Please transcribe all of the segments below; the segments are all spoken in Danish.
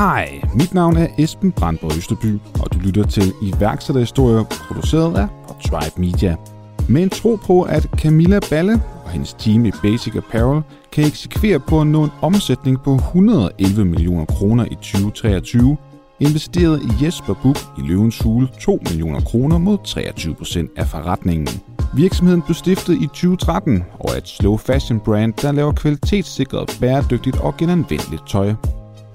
Hej, mit navn er Esben Brandborg Østerby, og du lytter til iværksætterhistorier produceret af Tribe Media. Med en tro på, at Camilla Balle og hendes team i Basic Apparel kan eksekvere på at nå en omsætning på 111 millioner kroner i 2023, investerede Jesper Buch i Løvens Hule 2 millioner kroner mod 23 procent af forretningen. Virksomheden blev stiftet i 2013 og er et slow fashion brand, der laver kvalitetssikret, bæredygtigt og genanvendeligt tøj.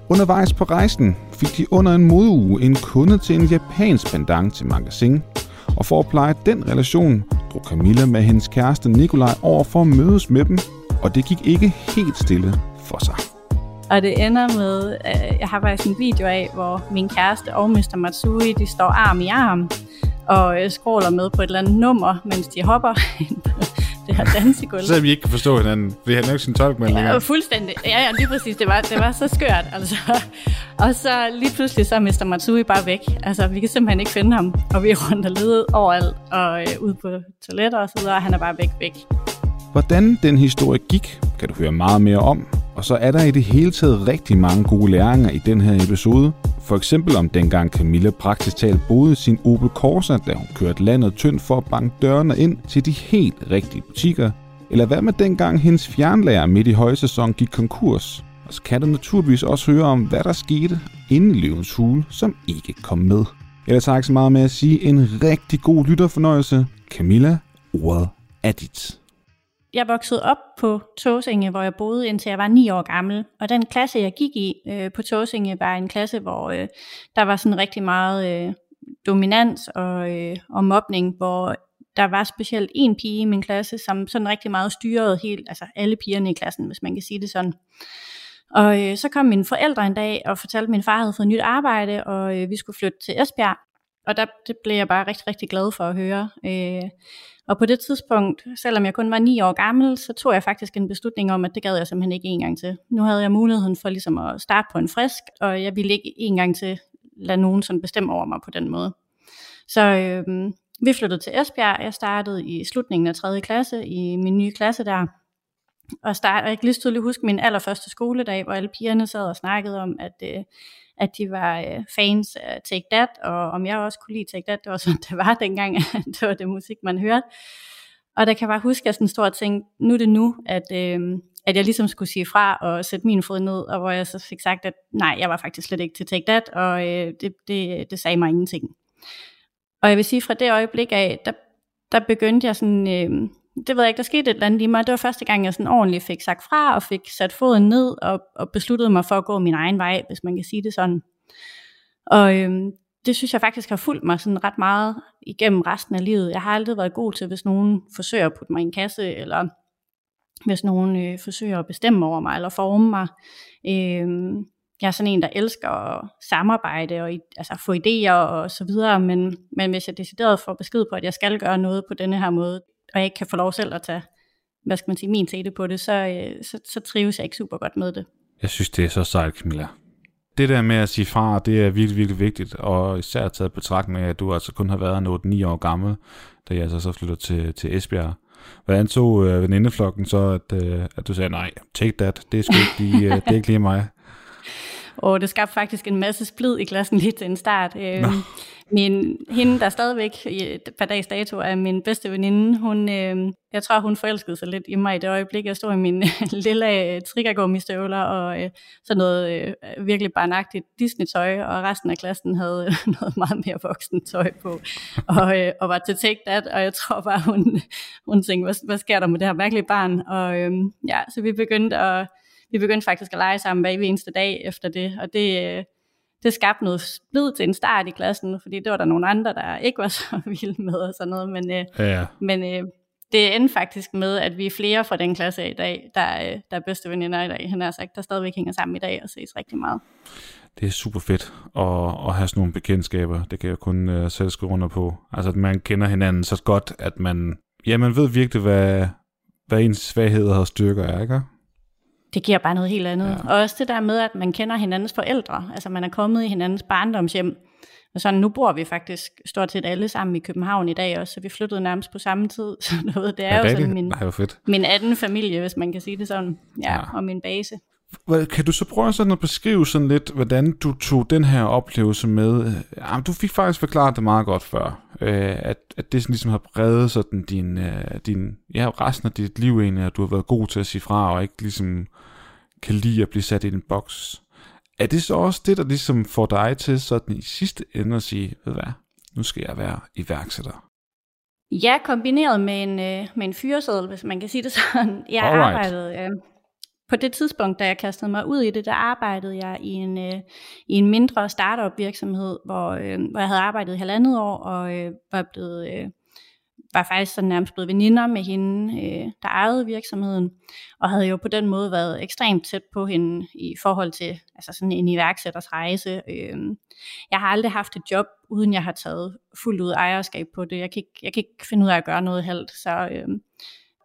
Undervejs på rejsen fik de under en modeuge en kunde til en japansk pendant til magasin, og for at pleje den relation, drog Camilla med hendes kæreste Nikolaj over for at mødes med dem, og det gik ikke helt stille for sig. Og det ender med, at jeg har faktisk en video af, hvor min kæreste og Mr. Matsui, de står arm i arm og øh, scroller med på et eller andet nummer, mens de hopper det her dansegulv. Så vi ikke kan forstå hinanden, fordi han er jo ikke sin tolk med Ja, fuldstændig. Ja, ja, lige præcis. Det var, det var så skørt, altså. Og så lige pludselig så er Mr. Matsui bare væk. Altså, vi kan simpelthen ikke finde ham. Og vi er rundt og lede overalt, og øh, ud på toiletter og så videre, og han er bare væk, væk. Hvordan den historie gik, kan du høre meget mere om. Og så er der i det hele taget rigtig mange gode læringer i den her episode. For eksempel om dengang Camilla praktisk talt boede sin Opel Corsa, da hun kørte landet tyndt for at banke dørene ind til de helt rigtige butikker. Eller hvad med dengang hendes fjernlærer midt i højsæson gik konkurs. Og så kan du naturligvis også høre om, hvad der skete inden Løvens Hule, som ikke kom med. Ellers har jeg ikke så meget med at sige en rigtig god lytterfornøjelse. Camilla, ordet er dit. Jeg voksede op på Tåsinge, hvor jeg boede indtil jeg var 9 år gammel. Og den klasse, jeg gik i øh, på Tåsinge, var en klasse, hvor øh, der var sådan rigtig meget øh, dominans og, øh, og mobning, hvor der var specielt en pige i min klasse, som sådan rigtig meget styrede helt, altså alle pigerne i klassen, hvis man kan sige det sådan. Og øh, så kom mine forældre en dag og fortalte, at min far havde fået nyt arbejde, og øh, vi skulle flytte til Esbjerg. Og der det blev jeg bare rigtig, rigtig glad for at høre. Øh, og på det tidspunkt, selvom jeg kun var 9 år gammel, så tog jeg faktisk en beslutning om, at det gad jeg simpelthen ikke en gang til. Nu havde jeg muligheden for ligesom at starte på en frisk, og jeg ville ikke en gang til lade nogen sådan bestemme over mig på den måde. Så øh, vi flyttede til Esbjerg. Jeg startede i slutningen af 3. klasse i min nye klasse der. Og start, jeg kan lige tydeligt huske min allerførste skoledag, hvor alle pigerne sad og snakkede om, at, øh, at de var øh, fans af Take That, og om jeg også kunne lide Take That, det var sådan, det var dengang, det var det musik, man hørte. Og der kan jeg bare huske, at jeg sådan stod og tænkte, nu er det nu, at, øh, at jeg ligesom skulle sige fra og sætte min fod ned, og hvor jeg så fik sagt, at nej, jeg var faktisk slet ikke til Take That, og øh, det, det, det sagde mig ingenting. Og jeg vil sige, fra det øjeblik af, der, der begyndte jeg sådan, øh, det ved jeg ikke, der skete et eller andet i mig. Det var første gang, jeg sådan ordentligt fik sagt fra, og fik sat foden ned, og, og besluttede mig for at gå min egen vej, hvis man kan sige det sådan. Og øhm, det synes jeg faktisk har fulgt mig sådan ret meget igennem resten af livet. Jeg har aldrig været god til, hvis nogen forsøger at putte mig i en kasse, eller hvis nogen øh, forsøger at bestemme over mig, eller forme mig. Øhm, jeg er sådan en, der elsker at samarbejde og altså, få idéer og så videre, men, men hvis jeg decideret får besked på, at jeg skal gøre noget på denne her måde, og jeg ikke kan få lov selv at tage, hvad skal man sige, min tete på det, så, øh, så, så trives jeg ikke super godt med det. Jeg synes, det er så sejt, Camilla. det der med at sige fra, det er virkelig, virkelig vigtigt, og især taget betragtning af, at du altså kun har været 8-9 år gammel, da jeg altså så flytter til, til Esbjerg. Hvordan så øh, venindeflokken så, at, øh, at du sagde, nej, take that, det er sgu ikke lige, øh, det er ikke lige mig? Og det skabte faktisk en masse splid i klassen lige til en start. Øh, min, hende, der stadigvæk i, per dags dato er min bedste veninde, hun, øh, jeg tror, hun forelskede sig lidt i mig i det øjeblik. Jeg stod i min lille triggergummistøvler og øh, sådan noget øh, virkelig barnagtigt Disney-tøj, og resten af klassen havde noget meget mere voksen tøj på, og, øh, og var til take that, og jeg tror bare, hun, hun tænkte, hvad, hvad sker der med det her mærkelige barn? Og øh, ja, så vi begyndte at vi begyndte faktisk at lege sammen hver eneste dag efter det, og det, øh, det skabte noget splid til en start i klassen, fordi det var der nogle andre, der ikke var så vilde med og sådan noget, men, øh, ja. men øh, det endte faktisk med, at vi er flere fra den klasse i dag, der, der er bedste veninder i dag, han har sagt, der stadigvæk hænger sammen i dag og ses rigtig meget. Det er super fedt at, at have sådan nogle bekendtskaber, det kan jeg kun uh, selv skrive under på. Altså at man kender hinanden så godt, at man, ja, man ved virkelig, hvad, hvad ens svagheder og styrker er, ikke? Det giver bare noget helt andet. Ja. Og også det der med, at man kender hinandens forældre, altså man er kommet i hinandens barndomshjem, og sådan, nu bor vi faktisk stort set alle sammen i København i dag også, så vi flyttede nærmest på samme tid. Så noget, det er ja, jo sådan min, Nej, fedt. min anden familie, hvis man kan sige det sådan, ja, ja. og min base. Kan du så prøve sådan at beskrive sådan lidt, hvordan du tog den her oplevelse med? Jamen, du fik faktisk forklaret det meget godt før, øh, at, at det sådan ligesom har bredet sådan din, øh, din, ja, resten af dit liv egentlig, at du har været god til at sige fra, og ikke ligesom kan lide at blive sat i en boks. Er det så også det, der ligesom får dig til sådan i sidste ende at sige, ved hvad, nu skal jeg være iværksætter? Ja, kombineret med en, øh, med en fyreseddel, hvis man kan sige det sådan. Jeg Alright. arbejdede, øh, på det tidspunkt, da jeg kastede mig ud i det, der arbejdede jeg i en, øh, i en mindre startup virksomhed, hvor, øh, hvor jeg havde arbejdet i halvandet år, og øh, var blevet... Øh, var faktisk sådan nærmest blevet veninder med hende, øh, der ejede virksomheden, og havde jo på den måde været ekstremt tæt på hende i forhold til altså sådan en iværksætters rejse. Øh, jeg har aldrig haft et job, uden jeg har taget fuldt ud ejerskab på det. Jeg kan ikke, jeg kan ikke finde ud af at gøre noget halvt, så øh,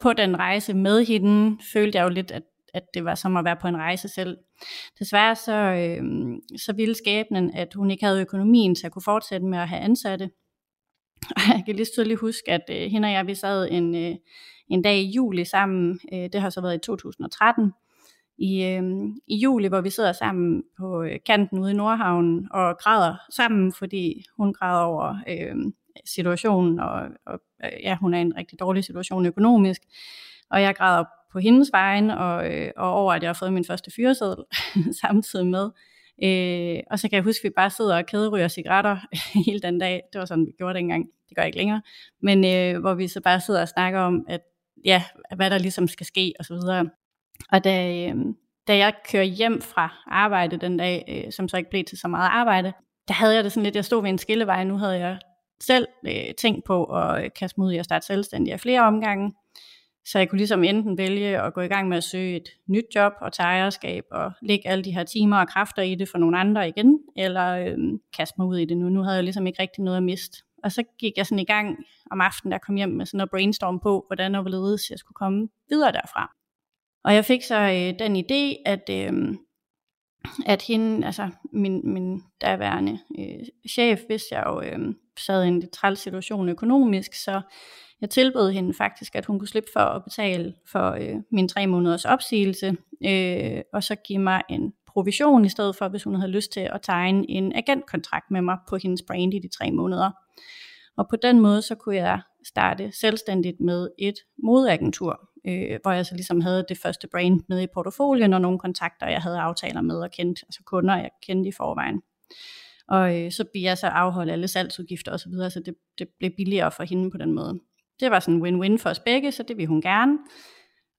på den rejse med hende følte jeg jo lidt, at at det var som at være på en rejse selv. Desværre så, øh, så ville skæbnen, at hun ikke havde økonomien til at kunne fortsætte med at have ansatte. Og jeg kan lige tydeligt huske, at øh, hende og jeg, vi sad en, øh, en dag i juli sammen, øh, det har så været i 2013, i, øh, i juli, hvor vi sidder sammen på øh, kanten ude i Nordhavn og græder sammen, fordi hun græder over øh, situationen, og, og øh, ja, hun er i en rigtig dårlig situation økonomisk, og jeg græder på hendes vejen, og, øh, og over at jeg har fået min første fyreseddel samtidig med. Øh, og så kan jeg huske, at vi bare sidder og kæderyger cigaretter hele den dag. Det var sådan, vi gjorde engang. Det gør jeg ikke længere. Men øh, hvor vi så bare sidder og snakker om, at ja, hvad der ligesom skal ske, og så videre. Og da, øh, da jeg kører hjem fra arbejde den dag, øh, som så ikke blev til så meget arbejde, der havde jeg det sådan lidt, jeg stod ved en skillevej, nu havde jeg selv øh, tænkt på at kaste mig ud i at starte selvstændig af flere omgange. Så jeg kunne ligesom enten vælge at gå i gang med at søge et nyt job og tage ejerskab og lægge alle de her timer og kræfter i det for nogle andre igen, eller øhm, kaste mig ud i det nu. Nu havde jeg ligesom ikke rigtig noget at miste. Og så gik jeg sådan i gang om aftenen, der kom hjem med sådan noget brainstorm på, hvordan og hvorledes jeg skulle komme videre derfra. Og jeg fik så øh, den idé, at, øh, at hende, altså min, min daværende øh, chef, hvis jeg jo øh, sad i en lidt træls situation økonomisk, så jeg tilbød hende faktisk, at hun kunne slippe for at betale for øh, min tre måneders opsigelse, øh, og så give mig en provision i stedet for, hvis hun havde lyst til at tegne en agentkontrakt med mig på hendes brand i de tre måneder. Og på den måde, så kunne jeg starte selvstændigt med et modeagentur, øh, hvor jeg så ligesom havde det første brand med i portefolien, og nogle kontakter, jeg havde aftaler med og kendte, altså kunder, jeg kendte i forvejen. Og øh, så bliver jeg så afholdt alle salgsudgifter osv., så, videre, så det, det blev billigere for hende på den måde. Det var sådan win-win for os begge, så det vil hun gerne.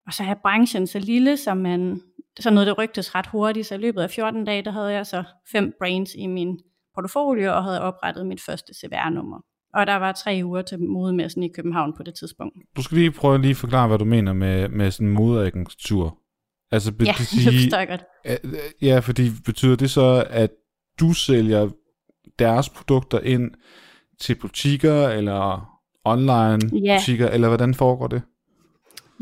Og så er branchen så lille, som man, så noget, der rygtes ret hurtigt, så i løbet af 14 dage, der havde jeg så fem brains i min portfolio, og havde oprettet mit første CVR-nummer. Og der var tre uger til modemessen i København på det tidspunkt. Du skal lige prøve at lige forklare, hvad du mener med, med sådan en modeagentur. Altså, ja, det, sige, det. Ja, fordi betyder det så, at du sælger deres produkter ind til butikker, eller online yeah. butikker, eller hvordan foregår det?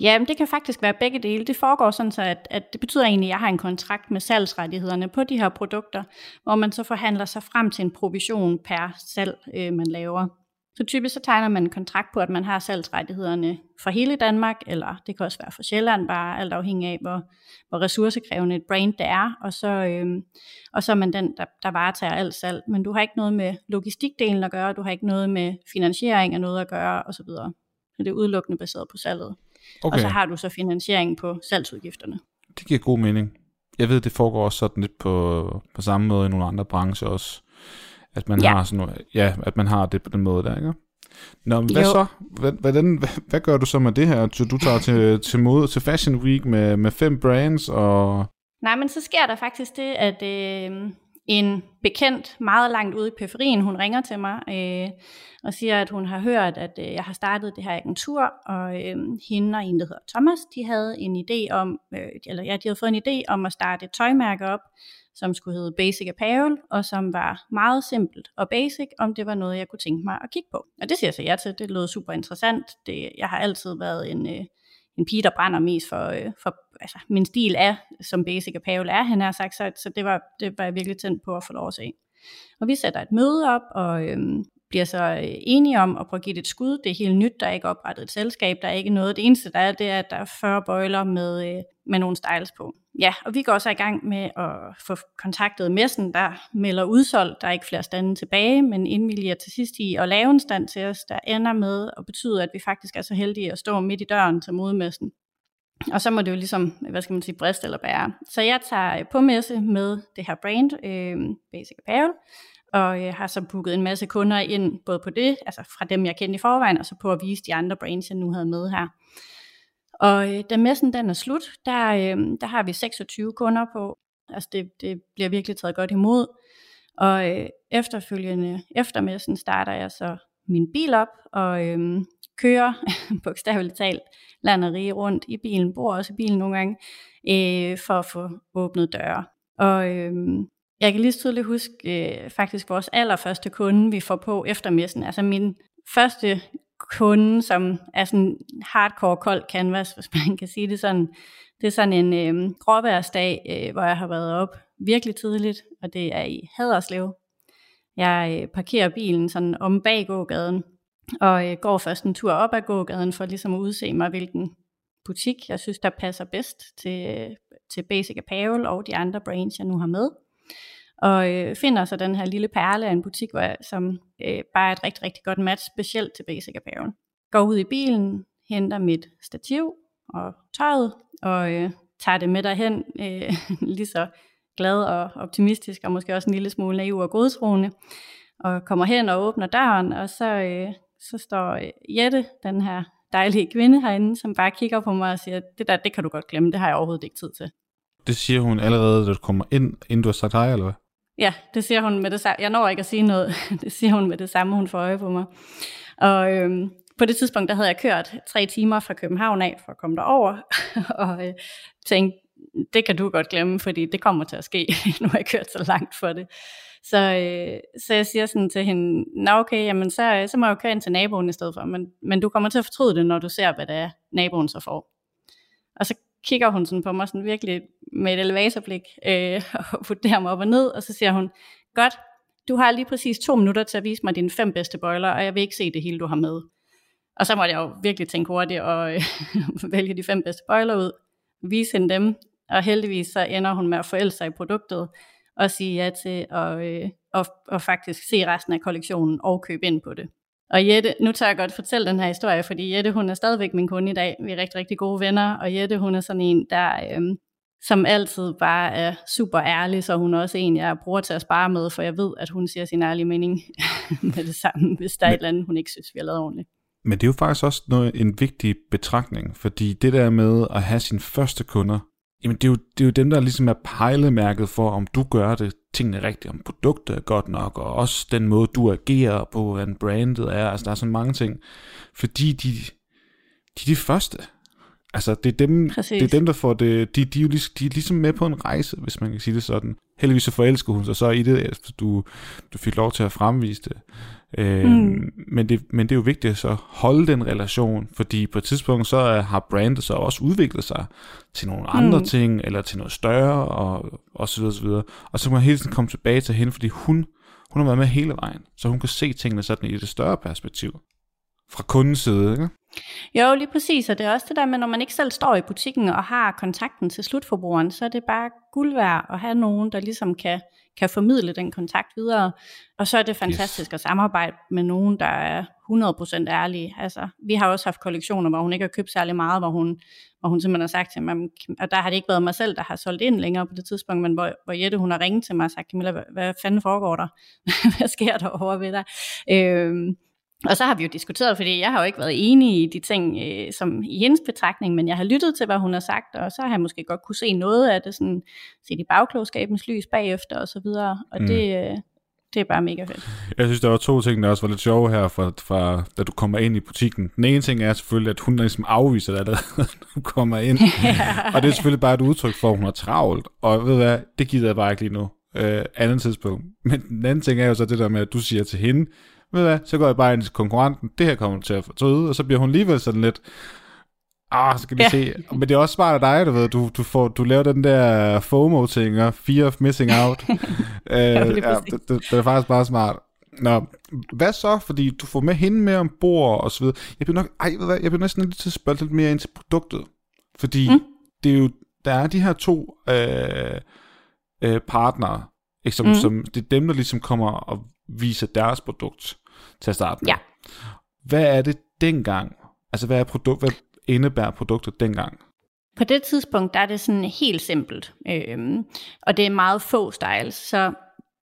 Ja, men det kan faktisk være begge dele. Det foregår sådan så, at, at det betyder egentlig, at jeg har en kontrakt med salgsrettighederne på de her produkter, hvor man så forhandler sig frem til en provision per salg, øh, man laver. Så typisk så tegner man en kontrakt på, at man har salgsrettighederne for hele Danmark, eller det kan også være for Sjælland, bare alt afhængig af, hvor, hvor ressourcekrævende et brand det er, og så, øhm, og så er man den, der, der varetager alt salg. Men du har ikke noget med logistikdelen at gøre, du har ikke noget med finansiering af noget at gøre, osv. Så det er udelukkende baseret på salget. Okay. Og så har du så finansiering på salgsudgifterne. Det giver god mening. Jeg ved, det foregår også sådan lidt på, på samme måde i nogle andre brancher også. At man ja. har sådan noget, ja, at man har det på den måde der, ikke? Nå, men hvad jo. så? Hvad, hvordan, hvad, hvad gør du så med det her? Du, du tager til, til, mode, til Fashion Week med, med fem brands og... Nej, men så sker der faktisk det, at øh, en bekendt meget langt ude i periferien, hun ringer til mig øh, og siger, at hun har hørt, at øh, jeg har startet det her agentur, og øh, hende og en, der hedder Thomas, de havde en idé om, øh, eller ja, de havde fået en idé om at starte et tøjmærke op, som skulle hedde Basic Apparel, og som var meget simpelt og basic, om det var noget, jeg kunne tænke mig at kigge på. Og det siger jeg så ja til, det lød super interessant. Det, jeg har altid været en, øh, en pige, der brænder mest for, øh, for altså, min stil er, som Basic Apparel er, han har sagt, så, så det, var, det var jeg virkelig tændt på at få lov at se. Og vi sætter et møde op, og øhm, bliver så øh, enige om at prøve at give det et skud. Det er helt nyt, der er ikke oprettet et selskab, der er ikke noget. Det eneste, der er, det er, at der er 40 bøjler med, øh, med nogle styles på. Ja, og vi går så i gang med at få kontaktet messen, der melder udsolgt. Der er ikke flere stande tilbage, men indvilliger til sidst i at lave en stand til os, der ender med at betyde, at vi faktisk er så heldige at stå midt i døren til modemessen. Og så må det jo ligesom, hvad skal man sige, brist eller bære. Så jeg tager øh, på messe med det her brand, øh, Basic Apparel, og jeg har så booket en masse kunder ind, både på det, altså fra dem, jeg kendte i forvejen, og så på at vise de andre brands, jeg nu havde med her. Og øh, da messen den er slut, der, øh, der har vi 26 kunder på. Altså det, det bliver virkelig taget godt imod. Og øh, efterfølgende, efter messen, starter jeg så min bil op og øh, kører, bogstaveligt talt, lander rige rundt i bilen, bor også i bilen nogle gange, øh, for at få åbnet døre. Og øh, jeg kan lige så tydeligt huske øh, faktisk vores allerførste kunde, vi får på efter messen. Altså min første kunde, som er sådan hardcore kold canvas, hvis man kan sige det sådan. Det er sådan en øh, gråværsdag, øh, hvor jeg har været op virkelig tidligt, og det er i Haderslev. Jeg øh, parkerer bilen sådan om bag gågaden, og øh, går først en tur op ad gågaden for ligesom at udse mig, hvilken butik jeg synes, der passer bedst til, øh, til Basic Apparel og de andre brands, jeg nu har med. Og øh, finder så den her lille perle af en butik, hvor jeg, som øh, bare er et rigtig, rigtig godt match, specielt til Basic Apparel. Går ud i bilen, henter mit stativ og tøjet, og øh, tager det med derhen, øh, lige så glad og optimistisk, og måske også en lille smule naiv og godtroende, og kommer hen og åbner døren, og så, øh, så står øh, Jette, den her dejlige kvinde herinde, som bare kigger på mig og siger, det der, det kan du godt glemme, det har jeg overhovedet ikke tid til. Det siger hun allerede, da du kommer ind, inden du har sagt hej, eller hvad? Ja, det siger hun med det samme. Jeg når ikke at sige noget. Det siger hun med det samme, hun får øje på mig. Og øhm, på det tidspunkt, der havde jeg kørt tre timer fra København af for at komme derover, og øh, tænkte, det kan du godt glemme, fordi det kommer til at ske. nu har jeg kørt så langt for det. Så, øh, så jeg siger sådan til hende, nå okay, jamen så, øh, så må jeg jo køre ind til naboen i stedet for, men, men du kommer til at fortryde det, når du ser, hvad det er, naboen så får. Og så kigger hun sådan på mig sådan virkelig med et elevatorblik, øh, og vurderer mig op og ned, og så siger hun, godt, du har lige præcis to minutter til at vise mig dine fem bedste bøjler, og jeg vil ikke se det hele, du har med. Og så måtte jeg jo virkelig tænke hurtigt og øh, vælge de fem bedste bøjler ud, vise hende dem, og heldigvis så ender hun med at forælde sig i produktet, og sige ja til at, øh, og, og faktisk se resten af kollektionen og købe ind på det. Og Jette, nu tager jeg godt fortælle den her historie, fordi Jette, hun er stadigvæk min kunde i dag. Vi er rigtig, rigtig gode venner, og Jette, hun er sådan en, der øhm, som altid bare er super ærlig, så hun er også en, jeg bruger til at spare med, for jeg ved, at hun siger sin ærlige mening med det samme, hvis der er et eller andet, hun ikke synes, vi har lavet ordentligt. Men det er jo faktisk også noget, en vigtig betragtning, fordi det der med at have sine første kunder, jamen det er, jo, det er jo dem, der ligesom er pejlemærket for, om du gør det tingene rigtigt, om produktet er godt nok, og også den måde, du agerer på, hvordan brandet er. Altså, der er sådan mange ting. Fordi de, de er de første. Altså, det er dem, det er dem der får det... De, de, er jo ligesom, de er ligesom med på en rejse, hvis man kan sige det sådan. Heldigvis så forelsker hun sig så i det, efter du, du fik lov til at fremvise det. Øh, mm. men, det, men det er jo vigtigt at så holde den relation, fordi på et tidspunkt så har brandet så også udviklet sig til nogle andre mm. ting, eller til noget større, og, og så videre, så videre. Og så må man hele tiden komme tilbage til hende, fordi hun, hun har været med hele vejen, så hun kan se tingene sådan i det større perspektiv. Fra kundens side, ikke? Jo, lige præcis, og det er også det der med, når man ikke selv står i butikken og har kontakten til slutforbrugeren, så er det bare guld værd at have nogen, der ligesom kan, kan formidle den kontakt videre. Og så er det fantastisk yes. at samarbejde med nogen, der er 100% ærlige. Altså, vi har også haft kollektioner, hvor hun ikke har købt særlig meget, hvor hun, hvor hun simpelthen har sagt til mig, og der har det ikke været mig selv, der har solgt ind længere på det tidspunkt, men hvor, hvor Jette hun har ringet til mig og sagt, Camilla, hvad, hvad fanden foregår der? hvad sker der over ved dig? Øh, og så har vi jo diskuteret, fordi jeg har jo ikke været enig i de ting, øh, som i hendes betragtning, men jeg har lyttet til, hvad hun har sagt, og så har jeg måske godt kunne se noget af det, sådan, set i bagklogskabens lys bagefter og så videre, og mm. det, øh, det er bare mega fedt. Jeg synes, der var to ting, der også var lidt sjove her, fra, fra, da du kommer ind i butikken. Den ene ting er selvfølgelig, at hun ligesom afviser dig, da du kommer ind. og det er selvfølgelig bare et udtryk for, at hun er travlt. Og ved du hvad, det gider jeg bare ikke lige nu. Øh, andet tidspunkt. Men den anden ting er jo så det der med, at du siger til hende, ved hvad, så går jeg bare ind til konkurrenten, det her kommer til at fortryde, og så bliver hun alligevel sådan lidt, ah, så skal vi ja. se. Men det er også smart af dig, du ved, du, du, får, du laver den der FOMO-ting, og fear of missing out. uh, ja, det, det, det, er faktisk bare smart. Nå, hvad så? Fordi du får med hende med ombord og så videre. Jeg bliver nok, ej, ved hvad, jeg bliver næsten lidt til at spørge lidt mere ind til produktet. Fordi mm. det er jo, der er de her to øh, øh, partnere, ikke, som, mm. som, det er dem, der ligesom kommer og viser deres produkt til at starte med. Ja. Hvad er det dengang? Altså, hvad, er produkt, hvad indebærer produktet dengang? På det tidspunkt, der er det sådan helt simpelt. Øhm, og det er meget få styles. Så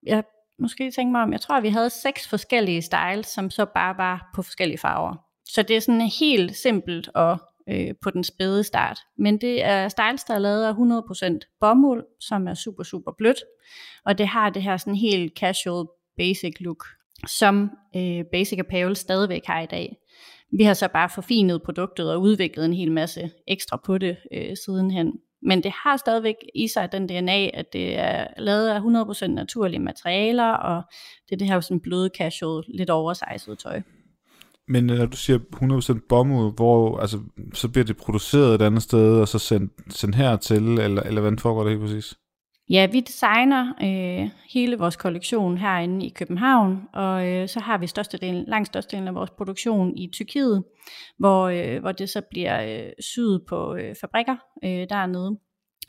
jeg måske tænke mig om, jeg tror, vi havde seks forskellige styles, som så bare var på forskellige farver. Så det er sådan helt simpelt og øh, på den spæde start. Men det er styles, der er lavet af 100% bomuld, som er super, super blødt. Og det har det her sådan helt casual basic look, som øh, Basic Apparel stadigvæk har i dag. Vi har så bare forfinet produktet og udviklet en hel masse ekstra på det øh, sidenhen. Men det har stadigvæk i sig den DNA, at det er lavet af 100% naturlige materialer, og det er det her sådan bløde casual, lidt oversized tøj. Men øh, når du siger 100% bomuld, hvor altså, så bliver det produceret et andet sted, og så sendt, sendt hertil, eller, eller hvordan foregår det helt præcis? Ja, vi designer øh, hele vores kollektion herinde i København, og øh, så har vi størstedelen, langt størstedelen af vores produktion i Tyrkiet, hvor, øh, hvor det så bliver øh, syet på øh, fabrikker øh, dernede.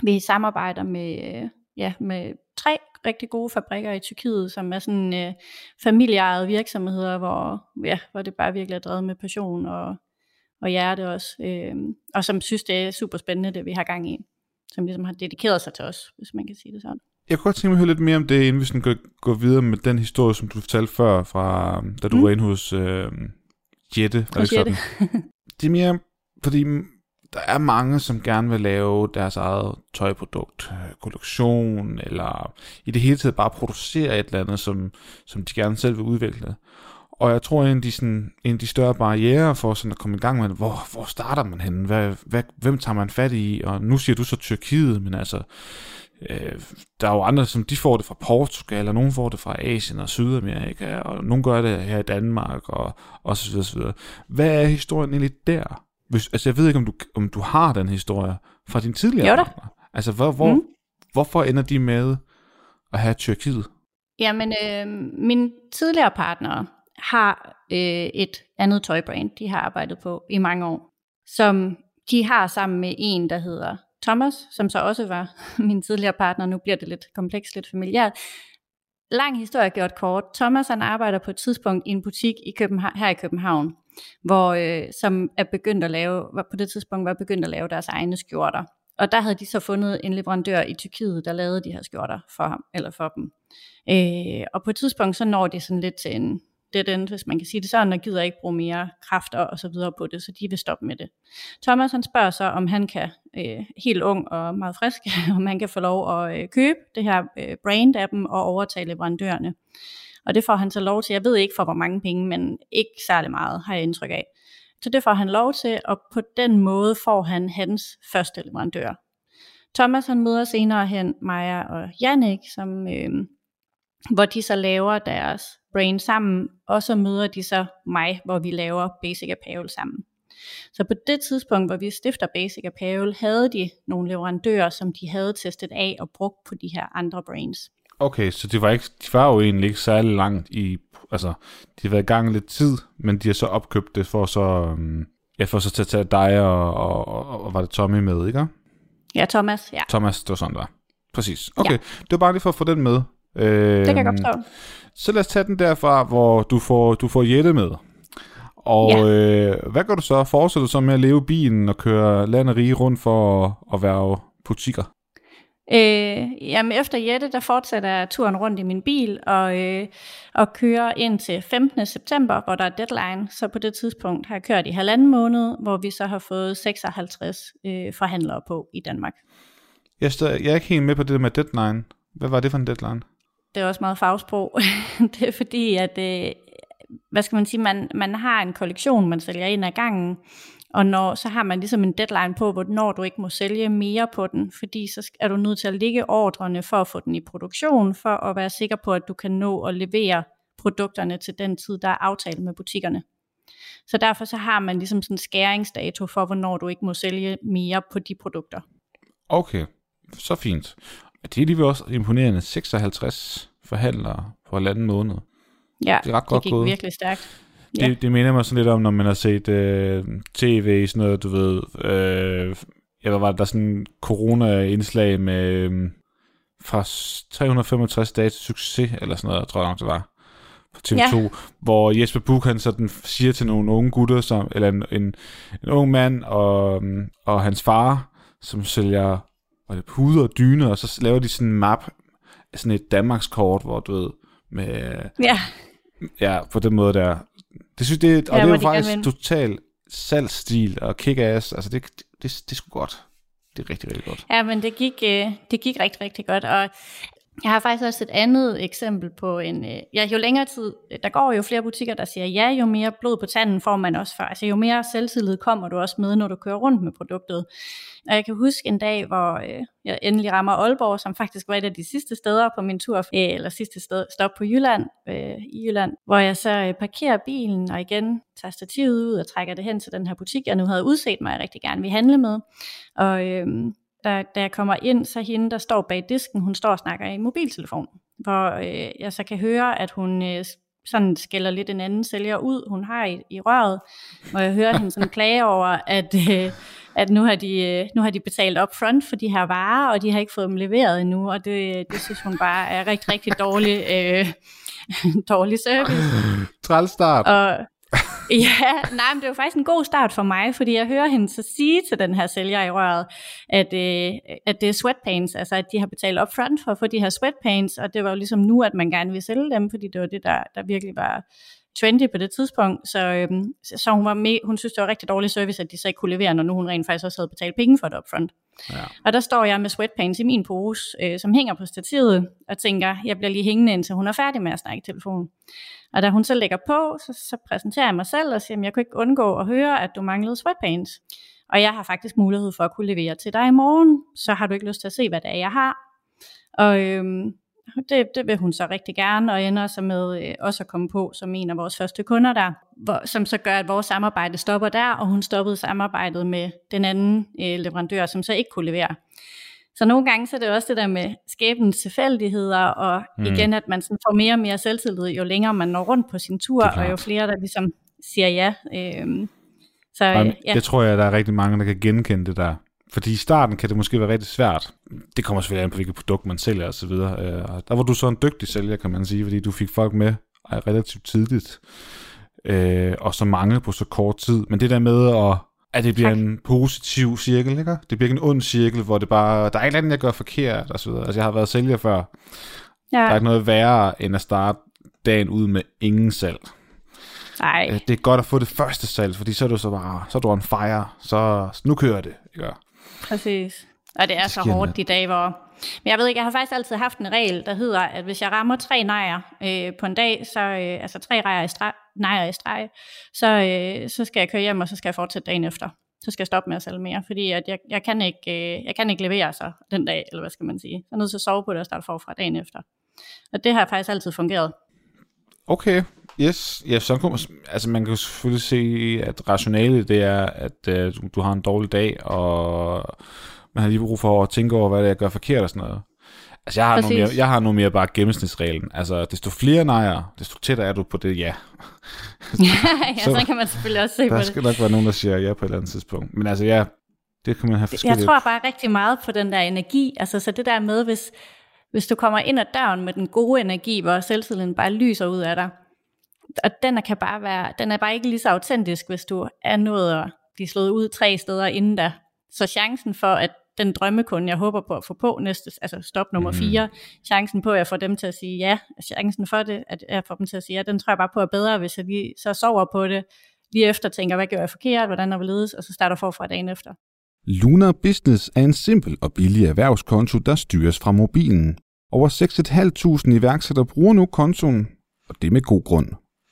Vi samarbejder med, øh, ja, med tre rigtig gode fabrikker i Tyrkiet, som er sådan øh, familieejede virksomheder, hvor, ja, hvor det bare virkelig er drevet med passion og, og hjerte også, øh, og som synes, det er super spændende, det vi har gang i som ligesom har dedikeret sig til os, hvis man kan sige det sådan. Jeg kunne godt tænke mig at høre lidt mere om det, inden vi sådan går, går videre med den historie, som du fortalte før, fra, da du mm. var inde hos øh, Jette. Hos Jette. det er mere, fordi der er mange, som gerne vil lave deres eget tøjprodukt, øh, kollektion, eller i det hele taget bare producere et eller andet, som, som de gerne selv vil udvikle. Og jeg tror, en af de, sådan, en af de større barriere for sådan at komme i gang med hvor, hvor starter man henne? Hvad, hvad, hvem tager man fat i? Og nu siger du så Tyrkiet, men altså, øh, der er jo andre, som de får det fra Portugal, og nogen får det fra Asien og Sydamerika, og nogen gør det her i Danmark, og, og så videre, så videre. Hvad er historien egentlig der? Hvis, altså, jeg ved ikke, om du, om du har den historie fra din tidligere jo da. partner. Altså, hvor, hvor, mm. hvorfor ender de med at have Tyrkiet? Jamen, øh, min tidligere partner, har øh, et andet tøjbrand, de har arbejdet på i mange år, som de har sammen med en, der hedder Thomas, som så også var min tidligere partner. Nu bliver det lidt komplekst, lidt familiært. Lang historie gjort kort. Thomas han arbejder på et tidspunkt i en butik i København, her i København, hvor, øh, som er begyndt at lave, var på det tidspunkt var begyndt at lave deres egne skjorter. Og der havde de så fundet en leverandør i Tyrkiet, der lavede de her skjorter for ham, eller for dem. Øh, og på et tidspunkt så når de sådan lidt til en, dead end, hvis man kan sige det sådan, og gider ikke bruge mere kræfter og så videre på det, så de vil stoppe med det. Thomas han spørger så, om han kan, øh, helt ung og meget frisk, om han kan få lov at øh, købe det her øh, brand af dem og overtage leverandørerne. Og det får han så lov til, jeg ved ikke for hvor mange penge, men ikke særlig meget, har jeg indtryk af. Så det får han lov til, og på den måde får han hans første leverandør. Thomas han møder senere hen Maja og Jannik, som, øh, hvor de så laver deres brain sammen, og så møder de så mig, hvor vi laver Basic Apparel sammen. Så på det tidspunkt, hvor vi stifter Basic Apparel, havde de nogle leverandører, som de havde testet af og brugt på de her andre brains. Okay, så det var, ikke, de var jo egentlig ikke særlig langt i, altså, de har været i gang lidt tid, men de har så opkøbt det for så, um, ja, for så til at tage dig og, og, og, og var det Tommy med, ikke? Ja, Thomas, ja. Thomas, det var sådan der. Præcis. Okay, ja. det var bare lige for at få den med. Øh, det kan jeg godt forstå. Så lad os tage den derfra, hvor du får, du får Jette med. Og ja. øh, hvad gør du så? Fortsætter du så med at leve bilen og køre land og rige rundt for at, at være butikker? Øh, jamen efter Jette, der fortsætter jeg turen rundt i min bil og, øh, og kører ind til 15. september, hvor der er deadline. Så på det tidspunkt har jeg kørt i halvanden måned, hvor vi så har fået 56 øh, forhandlere på i Danmark. Jeg, stod, jeg er ikke helt med på det med deadline. Hvad var det for en deadline? Det er også meget fagsprog. det er fordi, at øh, hvad skal man sige, man, man har en kollektion, man sælger ind ad gangen, og når, så har man ligesom en deadline på, hvornår du ikke må sælge mere på den, fordi så er du nødt til at ligge ordrene for at få den i produktion, for at være sikker på, at du kan nå at levere produkterne til den tid, der er aftalt med butikkerne. Så derfor så har man ligesom sådan en skæringsdato for, hvornår du ikke må sælge mere på de produkter. Okay, så fint. Det er lige også imponerende. 56 forhandlere på halvanden måned. Ja, det, er ret det godt gik gået. virkelig stærkt. Det, ja. det minder mig sådan lidt om, når man har set øh, tv, sådan noget, du ved, øh, ja, hvad var der sådan corona-indslag med øh, fra 365 dage til succes, eller sådan noget, tror jeg nok det var, på TV2, ja. hvor Jesper Buch, han sådan siger til nogle unge gutter, som, eller en, en, en ung mand og, og hans far, som sælger var det puder og dyne, og så laver de sådan en map, sådan et Danmarkskort, hvor du ved, med, ja. ja, på den måde der. Det synes det, og ja, det er jo faktisk total salgsstil og kick-ass, altså det, det, det, det er sgu godt. Det er rigtig, rigtig godt. Ja, men det gik, øh, det gik rigtig, rigtig godt, og jeg har faktisk også et andet eksempel på en, øh, ja, jo længere tid, øh, der går jo flere butikker, der siger ja, jo mere blod på tanden får man også for. Altså jo mere selvtillid kommer du også med, når du kører rundt med produktet. Og jeg kan huske en dag, hvor øh, jeg endelig rammer Aalborg, som faktisk var et af de sidste steder på min tur, øh, eller sidste sted, stop på Jylland, øh, i Jylland, hvor jeg så øh, parkerer bilen, og igen tager stativet ud og trækker det hen til den her butik, jeg nu havde udset mig, jeg rigtig gerne ville handle med. Og øh, da, da jeg kommer ind, så hende, der står bag disken, hun står og snakker i mobiltelefon, hvor øh, jeg så kan høre, at hun øh, sådan skælder lidt en anden sælger ud, hun har i, i røret, og jeg hører hende sådan klage over, at, øh, at nu, har de, øh, nu har de betalt up front for de her varer, og de har ikke fået dem leveret endnu, og det, det synes hun bare er rigtig, rigtig dårlig, øh, dårlig service. Træl start. Og, ja, nej, men det var faktisk en god start for mig, fordi jeg hører hende så sige til den her sælger i røret, at, øh, at det er sweatpants, altså at de har betalt upfront for at få de her sweatpants, og det var jo ligesom nu, at man gerne ville sælge dem, fordi det var det, der, der virkelig var trendy på det tidspunkt, så, øhm, så hun, var med, hun synes, det var rigtig dårlig service, at de så ikke kunne levere, når nu hun rent faktisk også havde betalt penge for det upfront. Ja. Og der står jeg med sweatpants i min pose, øh, som hænger på stativet, og tænker, jeg bliver lige hængende, indtil hun er færdig med at snakke i telefonen. Og da hun så lægger på, så, så præsenterer jeg mig selv og siger, at jeg kunne ikke undgå at høre, at du manglede sweatpants. Og jeg har faktisk mulighed for at kunne levere til dig i morgen, så har du ikke lyst til at se, hvad det er, jeg har. Og øhm, det, det vil hun så rigtig gerne, og ender så med øh, også at komme på som en af vores første kunder der, hvor, som så gør, at vores samarbejde stopper der, og hun stoppede samarbejdet med den anden øh, leverandør, som så ikke kunne levere. Så nogle gange så er det også det der med skæbens tilfældigheder, og mm. igen, at man sådan får mere og mere selvtillid, jo længere man når rundt på sin tur, og jo flere, der ligesom siger ja. Øhm, så, Jamen, ja. Det tror jeg, der er rigtig mange, der kan genkende det der. Fordi i starten kan det måske være rigtig svært. Det kommer selvfølgelig an på, hvilket produkt man sælger osv. Øh, der var du så en dygtig sælger, kan man sige, fordi du fik folk med relativt tidligt. Øh, og så mange på så kort tid. Men det der med at at det bliver tak. en positiv cirkel, ikke? Det bliver ikke en ond cirkel, hvor det bare, der er ikke andet, jeg gør forkert, videre. Altså, jeg har været sælger før. Ja. Der er ikke noget værre, end at starte dagen ud med ingen salg. Nej. Øh, det er godt at få det første salg, fordi så er du så bare, så er du en fire, så, så nu kører det, ikke? Præcis. Og det er så hårdt de dage, hvor... Men jeg ved ikke, jeg har faktisk altid haft en regel, der hedder, at hvis jeg rammer tre nejer øh, på en dag, så, øh, altså tre nejer i streg, nejer i streg, så, øh, så skal jeg køre hjem, og så skal jeg fortsætte dagen efter. så skal jeg stoppe med at sælge mere, fordi at jeg, jeg, kan ikke, øh, jeg kan ikke levere så den dag, eller hvad skal man sige. Jeg er nødt til at sove på det og starte forfra dagen efter. Og det har faktisk altid fungeret. Okay, yes. Ja, så kunne man, altså man kan jo selvfølgelig se, at rationalet det er, at øh, du, du har en dårlig dag, og man har lige brug for at tænke over, hvad det er, jeg gør forkert og sådan noget. Altså, jeg har, nu mere, jeg har nu mere bare gennemsnitsreglen. Altså, desto flere nejer, desto tættere er du på det ja. ja, ja så, så kan man selvfølgelig også se der på det. Der skal nok være nogen, der siger ja på et eller andet tidspunkt. Men altså, ja, det kan man have forskellige... Jeg tror bare rigtig meget på den der energi. Altså, så det der med, hvis, hvis du kommer ind ad døren med den gode energi, hvor selvtilliden bare lyser ud af dig, og den er, kan bare være, den er bare ikke lige så autentisk, hvis du er nået at blive slået ud tre steder inden da. Så chancen for, at den drømmekunde, jeg håber på at få på næste, altså stop nummer mm. fire, chancen på, at jeg får dem til at sige ja, chancen for det, at jeg får dem til at sige ja, den tror jeg bare på er bedre, hvis jeg lige så sover på det, lige efter tænker, hvad gør jeg forkert, hvordan er ledes, og så starter forfra dagen efter. Lunar Business er en simpel og billig erhvervskonto, der styres fra mobilen. Over 6.500 iværksættere bruger nu kontoen, og det med god grund.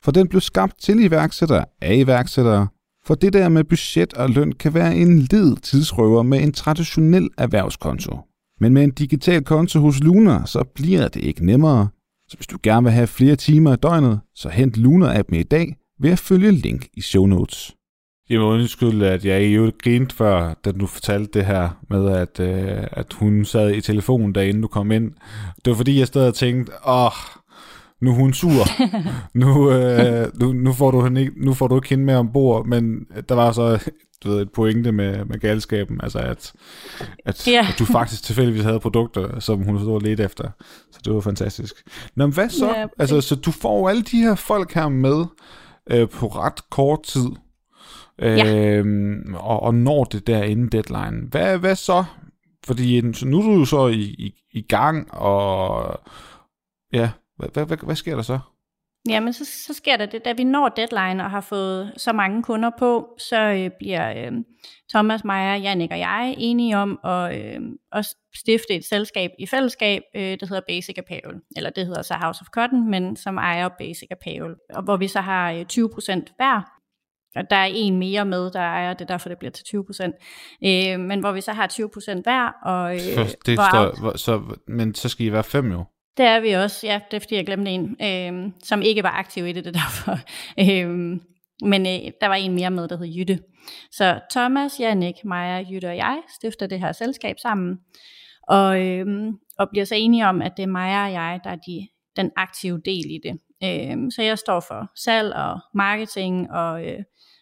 For den blev skabt til iværksættere af iværksættere, for det der med budget og løn kan være en led tidsrøver med en traditionel erhvervskonto. Men med en digital konto hos Lunar, så bliver det ikke nemmere. Så hvis du gerne vil have flere timer i døgnet, så hent Lunar-appen i dag ved at følge link i show notes. Jeg må undskylde, at jeg jo grinte før, da du fortalte det her med, at, øh, at hun sad i telefonen, da inden du kom ind. Det var fordi, jeg stadig tænkte, åh, nu er hun sur. nu, øh, nu, nu, får du hende ikke, nu får du ikke hende med ombord, men der var så du ved, et pointe med, med galskaben, altså at, at, ja. at du faktisk tilfældigvis havde produkter, som hun stod lidt efter. Så det var fantastisk. Nå, men hvad så? Ja, altså, så du får alle de her folk her med øh, på ret kort tid, øh. Øhm, og, og når det der inden deadline. Hvad, hvad så? Fordi nu er du jo så i, i, i gang, og ja, hvad, hvad, hvad, sker der så? Jamen, så, så sker der det, da vi når deadline og har fået så mange kunder på, så øh, bliver øh, Thomas, Maja, Jannik og jeg enige om at, øh, at stifte et selskab i fællesskab, øh, der hedder Basic Apparel, eller det hedder så House of Cotton, men som ejer Basic Apparel, og hvor vi så har øh, 20% hver, og der er en mere med, der ejer det, derfor det bliver til 20% Øh, men hvor vi så har 20% hver. Og, øh, det forstår, så, men så skal I være fem jo. Det er vi også, ja, det er fordi jeg glemte en, øh, som ikke var aktiv i det, det derfor. Øh, men øh, der var en mere med, der hed Jytte. Så Thomas, Jannik, Maja, Jytte og jeg stifter det her selskab sammen, og, øh, og bliver så enige om, at det er Maja og jeg, der er de, den aktive del i det. Øh, så jeg står for salg og marketing og, øh,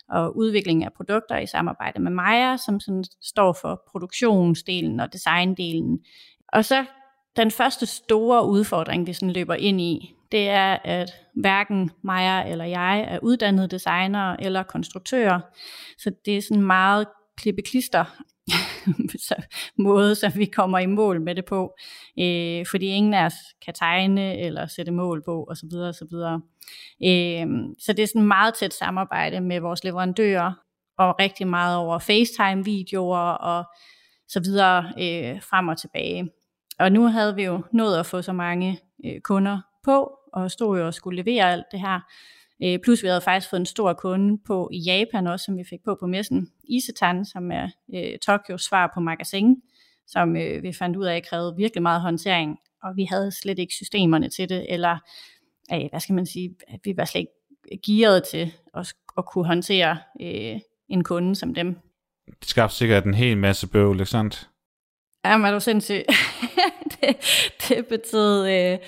og udvikling af produkter i samarbejde med Maja, som sådan står for produktionsdelen og designdelen. Og så den første store udfordring, vi sådan løber ind i, det er, at hverken mig eller jeg er uddannede designere eller konstruktører. Så det er sådan meget klippeklister måde, så vi kommer i mål med det på. Øh, fordi ingen af os kan tegne eller sætte mål på osv. osv. Øh, så det er sådan meget tæt samarbejde med vores leverandører og rigtig meget over FaceTime-videoer og så videre øh, frem og tilbage. Og nu havde vi jo nået at få så mange øh, kunder på, og stod jo og skulle levere alt det her. Øh, plus vi havde faktisk fået en stor kunde på i Japan også, som vi fik på på messen. Isetan, som er øh, Tokyos svar på magasin, som øh, vi fandt ud af krævede virkelig meget håndtering, og vi havde slet ikke systemerne til det, eller øh, hvad skal man sige, vi var slet ikke gearet til at, at kunne håndtere øh, en kunde som dem. Det skabte sikkert en hel masse bøvl, ikke sandt? Jamen er du sindssyg. det, det betød øh,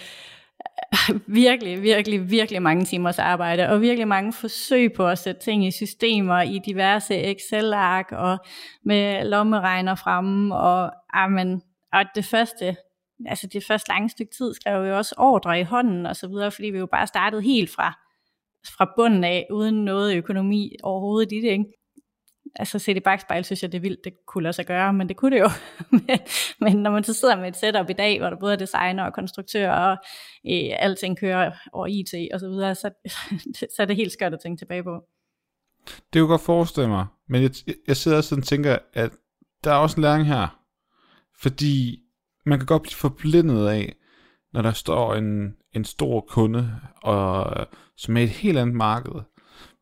virkelig, virkelig, virkelig mange timers arbejde, og virkelig mange forsøg på at sætte ting i systemer, i diverse Excel-ark, og med lommeregner fremme, og, amen, og det første, altså det første lange stykke tid, skrev vi også ordre i hånden, og så videre, fordi vi jo bare startede helt fra, fra bunden af, uden noget økonomi overhovedet i det, ikke? Altså set i bagspejl, synes jeg, det er vildt, det kunne lade sig gøre, men det kunne det jo. men, men når man så sidder med et setup i dag, hvor der både er designer og konstruktører, og øh, alting kører over IT og så videre, så, så er det helt skørt at tænke tilbage på. Det kunne godt forestille mig, men jeg, jeg sidder også og tænker, at der er også en læring her, fordi man kan godt blive forblindet af, når der står en, en stor kunde, og, som er et helt andet marked,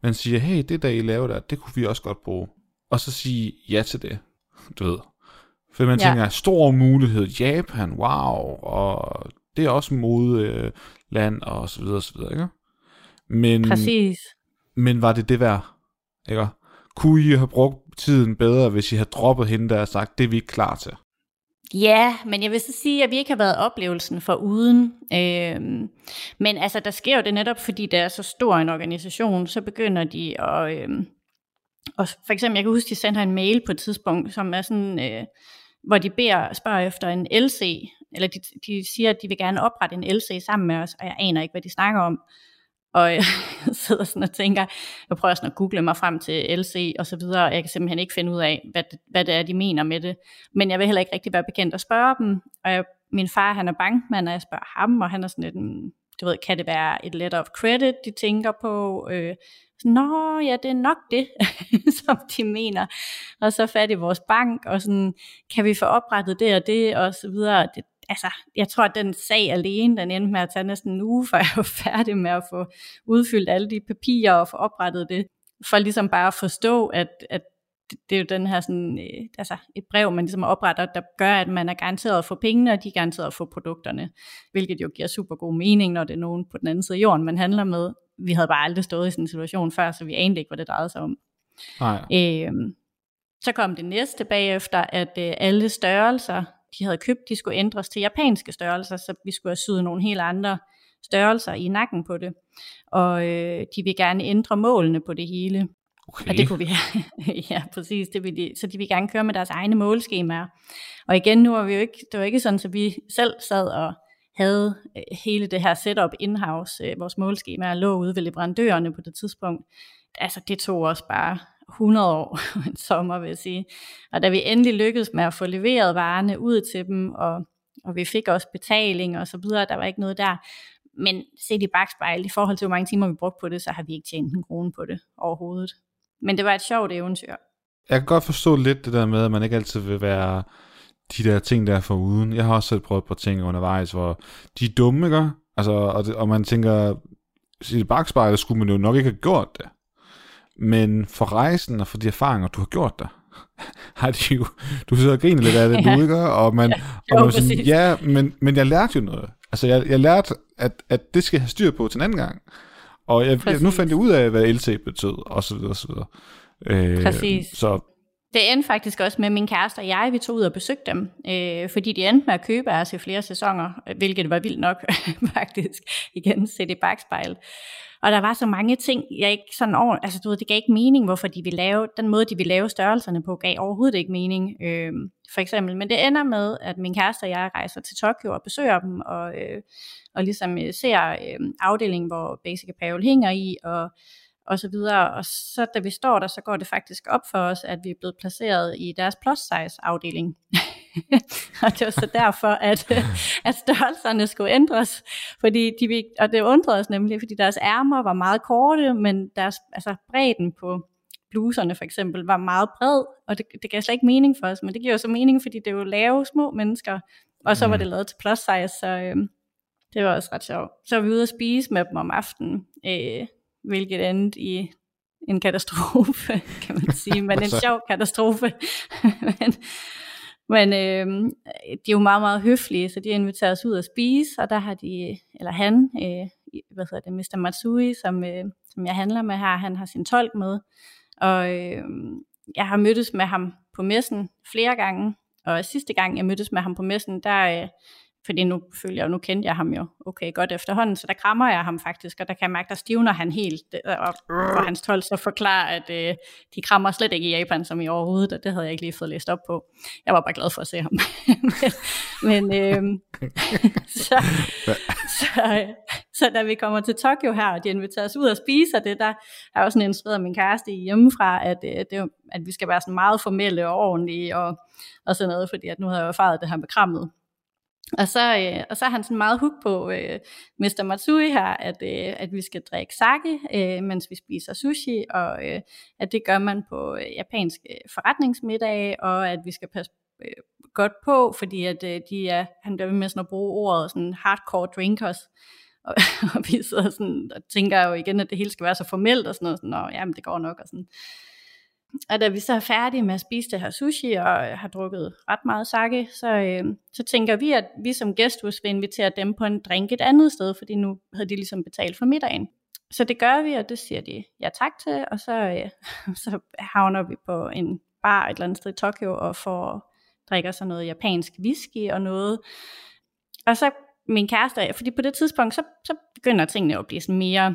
man siger, hey, det der I laver der, det kunne vi også godt bruge og så sige ja til det, du ved. For man ja. tænker, stor mulighed, Japan, wow, og det er også modeland, og så videre, og så videre, ikke? Men, Præcis. Men var det det værd, ikke? Kunne I have brugt tiden bedre, hvis I havde droppet hende der og sagt, det er vi ikke klar til? Ja, men jeg vil så sige, at vi ikke har været oplevelsen for uden. Øhm, men altså, der sker jo det netop, fordi det er så stor en organisation, så begynder de at... Øhm, og for eksempel, jeg kan huske, de sendte en mail på et tidspunkt, som er sådan, øh, hvor de beder, spørger efter en LC, eller de, de siger, at de vil gerne oprette en LC sammen med os, og jeg aner ikke, hvad de snakker om. Og jeg sidder sådan og tænker, jeg prøver sådan at google mig frem til LC og så videre, og jeg kan simpelthen ikke finde ud af, hvad det, hvad det er, de mener med det. Men jeg vil heller ikke rigtig være bekendt at spørge dem, og jeg, min far, han er bankmand, og jeg spørger ham, og han er sådan lidt, du ved, kan det være et letter of credit, de tænker på? Øh, Nå, ja, det er nok det, som de mener. Og så fat i vores bank, og sådan, kan vi få oprettet det og det, og så videre. Det, altså, jeg tror, at den sag alene, den endte med at tage næsten en uge, før jeg var færdig med at få udfyldt alle de papirer og få oprettet det, for ligesom bare at forstå, at, at det er jo den her sådan, øh, altså et brev, man ligesom opretter, der gør, at man er garanteret at få pengene, og de er garanteret at få produkterne, hvilket jo giver super god mening, når det er nogen på den anden side af jorden, man handler med. Vi havde bare aldrig stået i sådan en situation før, så vi anede ikke, hvad det drejede sig om. Nej. Øhm, så kom det næste bagefter, at øh, alle størrelser, de havde købt, de skulle ændres til japanske størrelser, så vi skulle have syet nogle helt andre størrelser i nakken på det. Og øh, de vil gerne ændre målene på det hele. Okay. Og det kunne vi ja, præcis. Det ville de, så de vil gerne køre med deres egne målskemaer. Og igen, nu var vi jo ikke, det var ikke sådan, at vi selv sad og havde øh, hele det her setup in-house. Øh, vores målskemaer lå ude ved leverandørerne på det tidspunkt. Altså, det tog os bare 100 år, en sommer vil jeg sige. Og da vi endelig lykkedes med at få leveret varerne ud til dem, og, og vi fik også betaling og så videre, der var ikke noget der. Men set i bagspejl, i forhold til hvor mange timer vi brugte på det, så har vi ikke tjent en krone på det overhovedet. Men det var et sjovt eventyr. Jeg kan godt forstå lidt det der med, at man ikke altid vil være de der ting der for uden. Jeg har også selv prøvet et par ting undervejs, hvor de er dumme, ikke? Altså, og, det, og man tænker, i bagspejlet skulle man jo nok ikke have gjort det. Men for rejsen og for de erfaringer, du har gjort der, har de jo, du sidder og griner lidt af det, ja. du ikke? Og man, ja, og man sådan, ja, men, men jeg lærte jo noget. Altså, jeg, jeg lærte, at, at det skal jeg have styr på til en anden gang. Og jeg, jeg, nu fandt jeg ud af, hvad LT betød, og så videre, så videre. Øh, Præcis. Så det endte faktisk også med min kæreste og jeg, vi tog ud og besøgte dem, øh, fordi de endte med at købe os i flere sæsoner, hvilket var vildt nok faktisk, igen set i bagspejl. Og der var så mange ting, jeg ikke sådan over, altså du ved, det gav ikke mening, hvorfor de ville lave, den måde de ville lave størrelserne på, gav overhovedet ikke mening, øh, for eksempel. Men det ender med, at min kæreste og jeg rejser til Tokyo og besøger dem, og, øh, og ligesom øh, ser øh, afdelingen, hvor Basic Apparel hænger i, og og så videre. Og så da vi står der, så går det faktisk op for os, at vi er blevet placeret i deres plus size afdeling. og det var så derfor, at, at størrelserne skulle ændres. Fordi de, og det undrede os nemlig, fordi deres ærmer var meget korte, men deres, altså bredden på bluserne for eksempel var meget bred, og det, det gav slet ikke mening for os, men det giver jo så mening, fordi det er jo lave små mennesker, og så var mm. det lavet til plus size, så øh, det var også ret sjovt. Så var vi ude at spise med dem om aftenen, øh, hvilket endte i en katastrofe, kan man sige, men en sjov katastrofe. men men øh, de er jo meget, meget høflige, så de har inviteret os ud at spise, og der har de, eller han, øh, hvad hedder det, Mr. Matsui, som, øh, som jeg handler med her, han har sin tolk med, og øh, jeg har mødtes med ham på messen flere gange, og sidste gang jeg mødtes med ham på messen, der, øh, fordi nu følger jeg, nu kendte jeg ham jo okay godt efterhånden, så der krammer jeg ham faktisk, og der kan jeg mærke, der stivner han helt, øh, og for hans tolv så forklarer, at øh, de krammer slet ikke i Japan som i overhovedet, og det havde jeg ikke lige fået læst op på. Jeg var bare glad for at se ham. men men øh, så, så, så da vi kommer til Tokyo her, og de inviterer os ud og spise, og det der er også en instrueret min kæreste hjemmefra, at, øh, det, at vi skal være sådan meget formelle og ordentlige, og, og sådan noget, fordi at nu har jeg jo erfaret det her med krammet og så, øh, og så er han sådan meget hug på øh, Mr. Matsui her, at, øh, at vi skal drikke sake, øh, mens vi spiser sushi, og øh, at det gør man på øh, japanske øh, forretningsmiddage, og at vi skal passe øh, godt på, fordi at øh, de er, han bliver med sådan at bruge ordet sådan hardcore drinkers, og, og vi sidder sådan og tænker jo igen, at det hele skal være så formelt og sådan noget, sådan, Nå, jamen det går nok, og sådan og da vi så er færdige med at spise det her sushi og har drukket ret meget sake, så, øh, så tænker vi, at vi som gæsthus vil invitere dem på en drink et andet sted, fordi nu havde de ligesom betalt for middagen. Så det gør vi, og det siger de ja tak til, og så, øh, så havner vi på en bar et eller andet sted i Tokyo og får drikker så noget japansk whisky og noget. Og så min kæreste, fordi på det tidspunkt, så, så begynder tingene at blive sådan mere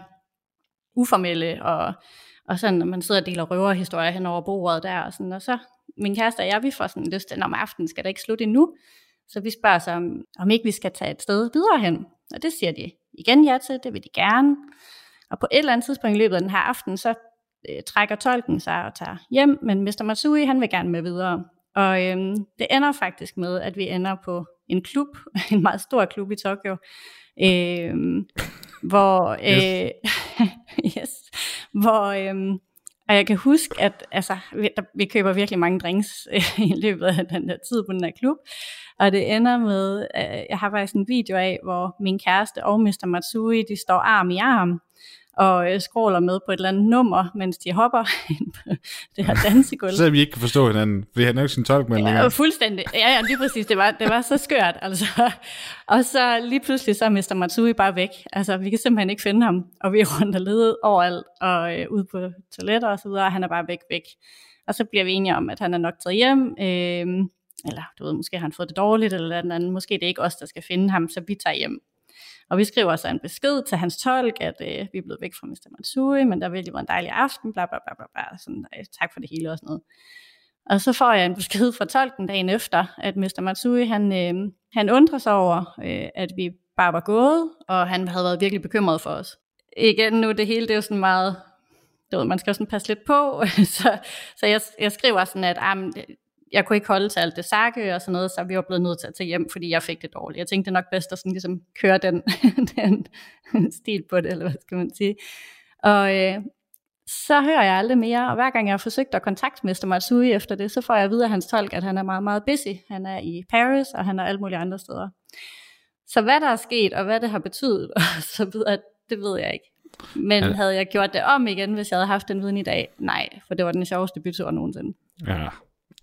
uformelle, og, og sådan, når man sidder og deler røverhistorier hen over bordet der, og sådan, og så min kæreste og jeg, vi får sådan lyst til, om aftenen skal det ikke slutte endnu, så vi spørger så, om, om ikke vi skal tage et sted videre hen, og det siger de igen ja til, det vil de gerne, og på et eller andet tidspunkt i løbet af den her aften, så øh, trækker tolken sig og tager hjem, men Mr. Matsui, han vil gerne med videre. Og øhm, det ender faktisk med, at vi ender på en klub, en meget stor klub i Tokyo, øhm, hvor, øh, yes. yes, hvor øhm, og jeg kan huske, at altså, vi, der, vi køber virkelig mange drinks øh, i løbet af den der tid på den her klub, og det ender med, øh, jeg har faktisk en video af, hvor min kæreste og Mr. Matsui, de står arm i arm, og øh, scroller med på et eller andet nummer, mens de hopper ind på det her dansegulv. Så vi ikke kan forstå hinanden, fordi han er jo ikke sin tolk med ja, fuldstændig. Ja, ja, lige præcis. Det var, det var så skørt, altså. Og så lige pludselig så er Mr. Matsui bare væk. Altså, vi kan simpelthen ikke finde ham, og vi er rundt og lede overalt, og øh, ude på toiletter og så videre, og han er bare væk, væk. Og så bliver vi enige om, at han er nok taget hjem, øh, eller du ved, måske har han fået det dårligt, eller den anden. Måske det er ikke os, der skal finde ham, så vi tager hjem. Og vi skriver så en besked til hans tolk, at øh, vi er blevet væk fra Mr. Matsui, men der virkelig var en dejlig aften, bla bla bla bla, bla sådan, øh, tak for det hele og sådan noget. Og så får jeg en besked fra tolken dagen efter, at Mr. Matsui, han, øh, han undrer sig over, øh, at vi bare var gået, og han havde været virkelig bekymret for os. Igen nu, det hele det er jo sådan meget, du ved, man skal jo sådan passe lidt på, så, så jeg, jeg skriver sådan, at ah, jeg kunne ikke holde til alt det sakke og sådan noget, så vi var blevet nødt til at tage hjem, fordi jeg fik det dårligt. Jeg tænkte, det er nok bedst at sådan ligesom køre den, den stil på det, eller hvad skal man sige. Og øh, så hører jeg aldrig mere, og hver gang jeg har forsøgt at kontakte Mr. Matsui efter det, så får jeg at vide af hans tolk, at han er meget, meget busy. Han er i Paris, og han er alle mulige andre steder. Så hvad der er sket, og hvad det har betydet, og så videre, det ved jeg ikke. Men ja. havde jeg gjort det om igen, hvis jeg havde haft den viden i dag? Nej, for det var den sjoveste bytur nogensinde. Ja,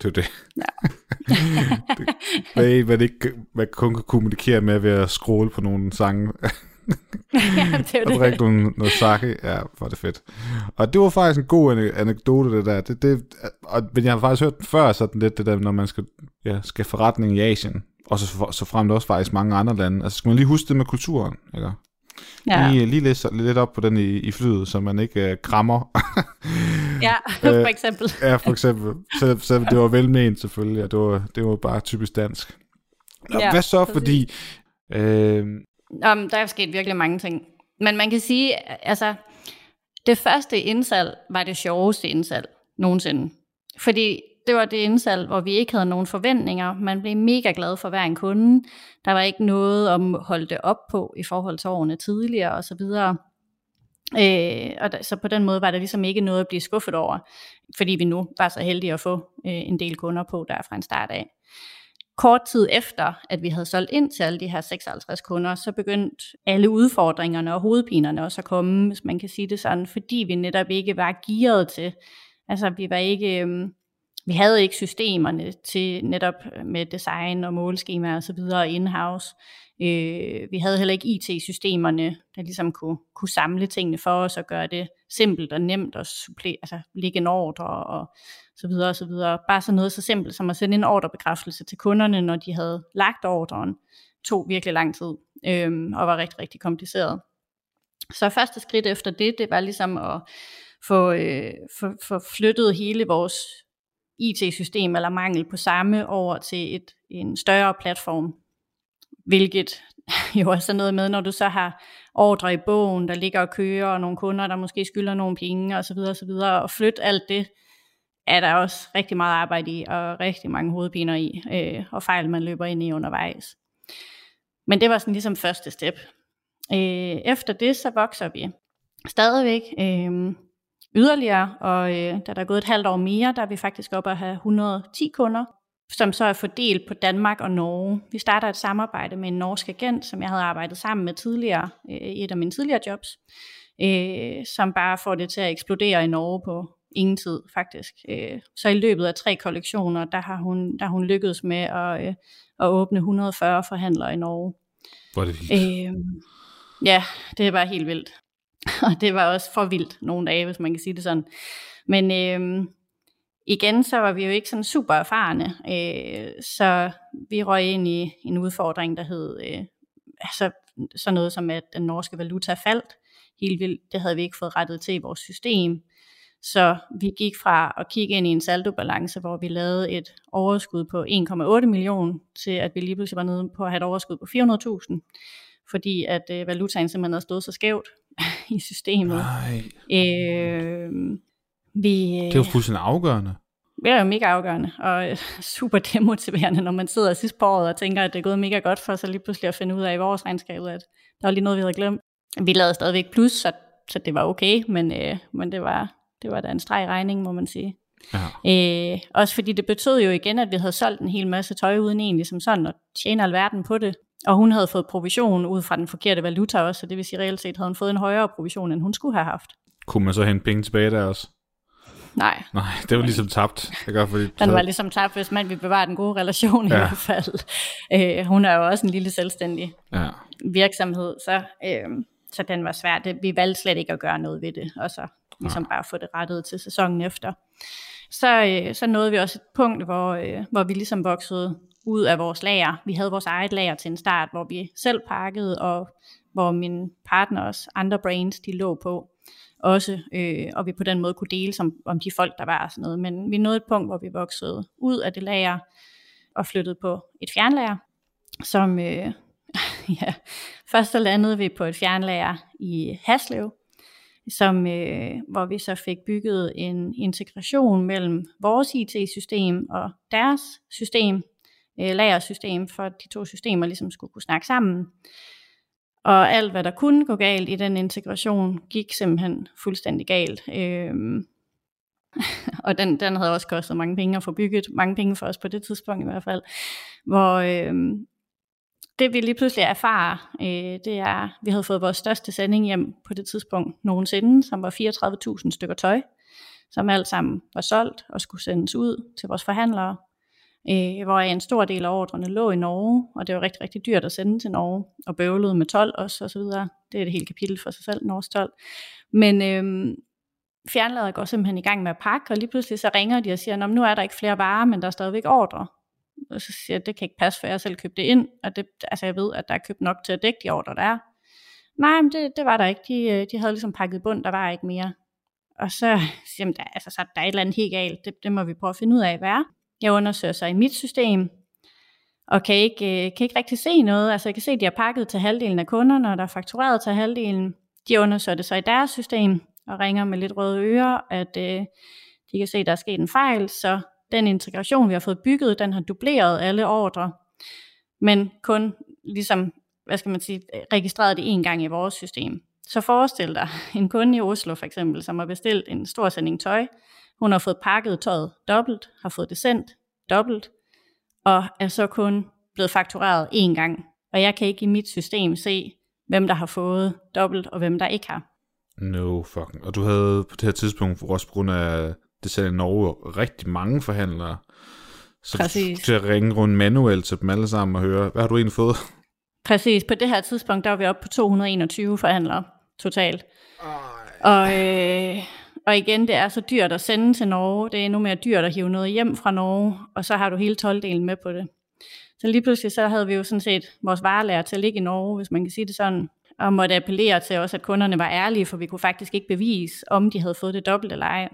det er det. Ja. det, hvad, hvad, ikke, hvad kun kan kommunikere med ved at scrolle på nogle sange. ja, det og drikke nogle, noget sake. Ja, var det fedt. Og det var faktisk en god anekdote, det der. Det, det, og, men jeg har faktisk hørt den før, sådan lidt det der, når man skal, ja, skal forretning i Asien, og så, så frem også faktisk mange andre lande. Altså skal man lige huske det med kulturen, ikke? Ja. Lige, lige læse lidt op på den i, i flyet, så man ikke uh, krammer. ja, for eksempel. ja, for eksempel. Så, så det var velment selvfølgelig, og det var, det var bare typisk dansk. Nå, ja, hvad så, præcis. fordi... Øh... Um, der er sket virkelig mange ting. Men man kan sige, altså, det første indsalg var det sjoveste indsalg nogensinde. Fordi det var det indsalg, hvor vi ikke havde nogen forventninger. Man blev mega glad for hver en kunde. Der var ikke noget at holde det op på i forhold til årene tidligere osv. Øh, og da, så på den måde var der ligesom ikke noget at blive skuffet over, fordi vi nu var så heldige at få øh, en del kunder på der fra en start af. Kort tid efter, at vi havde solgt ind til alle de her 56 kunder, så begyndte alle udfordringerne og hovedpinerne også at komme, hvis man kan sige det sådan, fordi vi netop ikke var gearet til. Altså vi var ikke... Øh, vi havde ikke systemerne til netop øh, med design og måleskemaer og så videre in-house. Øh, vi havde heller ikke IT-systemerne, der ligesom kunne, kunne samle tingene for os og gøre det simpelt og nemt at supple, altså lægge en ordre og så videre og så videre. Bare sådan noget så simpelt som at sende en ordrebekræftelse til kunderne, når de havde lagt ordren, tog virkelig lang tid øh, og var rigtig, rigtig kompliceret. Så første skridt efter det, det var ligesom at få, øh, få, få flyttet hele vores IT-system eller mangel på samme over til et, en større platform, hvilket jo er noget med, når du så har ordre i bogen, der ligger og kører, og nogle kunder, der måske skylder nogle penge, og så videre, og så videre, og flytte alt det, er der også rigtig meget arbejde i, og rigtig mange hovedpiner i, øh, og fejl, man løber ind i undervejs. Men det var sådan ligesom første step. Øh, efter det, så vokser vi stadigvæk. Øh, yderligere, og øh, da der er gået et halvt år mere, der er vi faktisk oppe at have 110 kunder, som så er fordelt på Danmark og Norge. Vi starter et samarbejde med en norsk agent, som jeg havde arbejdet sammen med tidligere øh, i et af mine tidligere jobs, øh, som bare får det til at eksplodere i Norge på ingen tid faktisk. Øh, så i løbet af tre kollektioner, der har hun, der har hun lykkedes med at, øh, at åbne 140 forhandlere i Norge. Hvor er det vildt. Øh, ja, det var helt vildt. Og det var også for vildt nogle dage, hvis man kan sige det sådan. Men øh, igen, så var vi jo ikke sådan super erfarne, øh, så vi røg ind i en udfordring, der hed øh, altså, sådan noget som, at den norske valuta faldt helt vildt. Det havde vi ikke fået rettet til i vores system. Så vi gik fra at kigge ind i en saldobalance, hvor vi lavede et overskud på 1,8 millioner, til at vi lige pludselig var nede på at have et overskud på 400.000, fordi at øh, valutaen simpelthen havde stået så skævt i systemet. Nej. Øh, vi, Det er jo fuldstændig afgørende. det er jo mega afgørende og øh, super demotiverende, når man sidder sidst på året og tænker, at det er gået mega godt for så lige pludselig at finde ud af i vores regnskab, at der var lige noget, vi havde glemt. Vi lavede stadigvæk plus, så, så det var okay, men, øh, men det, var, det var da en streg i regningen, må man sige. Ja. Øh, også fordi det betød jo igen, at vi havde solgt en hel masse tøj uden egentlig som sådan, og tjene alverden på det. Og hun havde fået provision ud fra den forkerte valuta også, så det vil sige reelt set havde hun fået en højere provision, end hun skulle have haft. Kunne man så hente penge tilbage der også? Nej, Nej, det var ligesom tabt. Det gør, fordi Den var ligesom tabt, hvis man vil bevare den gode relation ja. i Ja. hvert fald. Øh, hun er jo også en lille selvstændig Ja. virksomhed, så, øh, så den var svær. Det, vi valgte slet ikke at gøre noget ved det, og så ligesom bare få det rettet til sæsonen efter. Så, øh, så nåede vi også et punkt, hvor, øh, hvor vi ligesom voksede ud af vores lager. Vi havde vores eget lager til en start, hvor vi selv pakkede, og hvor min partner også, andre brains, de lå på også, øh, og vi på den måde kunne dele som, om de folk, der var og sådan noget. Men vi nåede et punkt, hvor vi voksede ud af det lager og flyttede på et fjernlager, som, øh, ja, først så landede vi på et fjernlager i Haslev, som, øh, hvor vi så fik bygget en integration mellem vores IT-system og deres system, øh, lagersystem, for at de to systemer ligesom skulle kunne snakke sammen. Og alt, hvad der kunne gå galt i den integration, gik simpelthen fuldstændig galt. Øh, og den, den havde også kostet mange penge at få bygget, mange penge for os på det tidspunkt i hvert fald, hvor øh, det vi lige pludselig erfarer, øh, det er, at vi havde fået vores største sending hjem på det tidspunkt nogensinde, som var 34.000 stykker tøj, som alt sammen var solgt og skulle sendes ud til vores forhandlere, øh, hvor en stor del af ordrene lå i Norge, og det var rigtig, rigtig dyrt at sende til Norge, og bøvlede med 12 også, og så videre. Det er et helt kapitel for sig selv, Norges 12. Men øh, fjernlader går simpelthen i gang med at pakke, og lige pludselig så ringer de og siger, men nu er der ikke flere varer, men der er stadigvæk ordre. Og så siger jeg, det kan ikke passe, for jeg selv købte det ind, og det, altså jeg ved, at der er købt nok til at dække de ordre, der er. Nej, men det, det var der ikke. De, øh, de havde ligesom pakket bund, der var ikke mere. Og så siger jeg, altså, så er der et eller andet helt galt. Det, det må vi prøve at finde ud af, hvad er. Jeg undersøger så i mit system, og kan ikke, øh, kan ikke rigtig se noget. Altså jeg kan se, at de har pakket til halvdelen af kunderne, og der er faktureret til halvdelen. De undersøger det så i deres system, og ringer med lidt røde ører, at øh, de kan se, at der er sket en fejl, så den integration, vi har fået bygget, den har dubleret alle ordre, men kun ligesom, hvad skal man sige, registreret det en gang i vores system. Så forestil dig en kunde i Oslo for eksempel, som har bestilt en stor sending tøj. Hun har fået pakket tøjet dobbelt, har fået det sendt dobbelt, og er så kun blevet faktureret én gang. Og jeg kan ikke i mit system se, hvem der har fået dobbelt, og hvem der ikke har. No fucking. Og du havde på det her tidspunkt, også på grund af det selv i Norge, rigtig mange forhandlere. Så Præcis. til at ringe rundt manuelt til dem alle sammen og høre, hvad har du egentlig fået? Præcis, på det her tidspunkt, der var vi oppe på 221 forhandlere totalt. Og, øh, og igen, det er så dyrt at sende til Norge. Det er endnu mere dyrt at hive noget hjem fra Norge, og så har du hele 12-delen med på det. Så lige pludselig så havde vi jo sådan set vores varelærer til at ligge i Norge, hvis man kan sige det sådan, og måtte appellere til os, at kunderne var ærlige, for vi kunne faktisk ikke bevise, om de havde fået det dobbelt eller ej.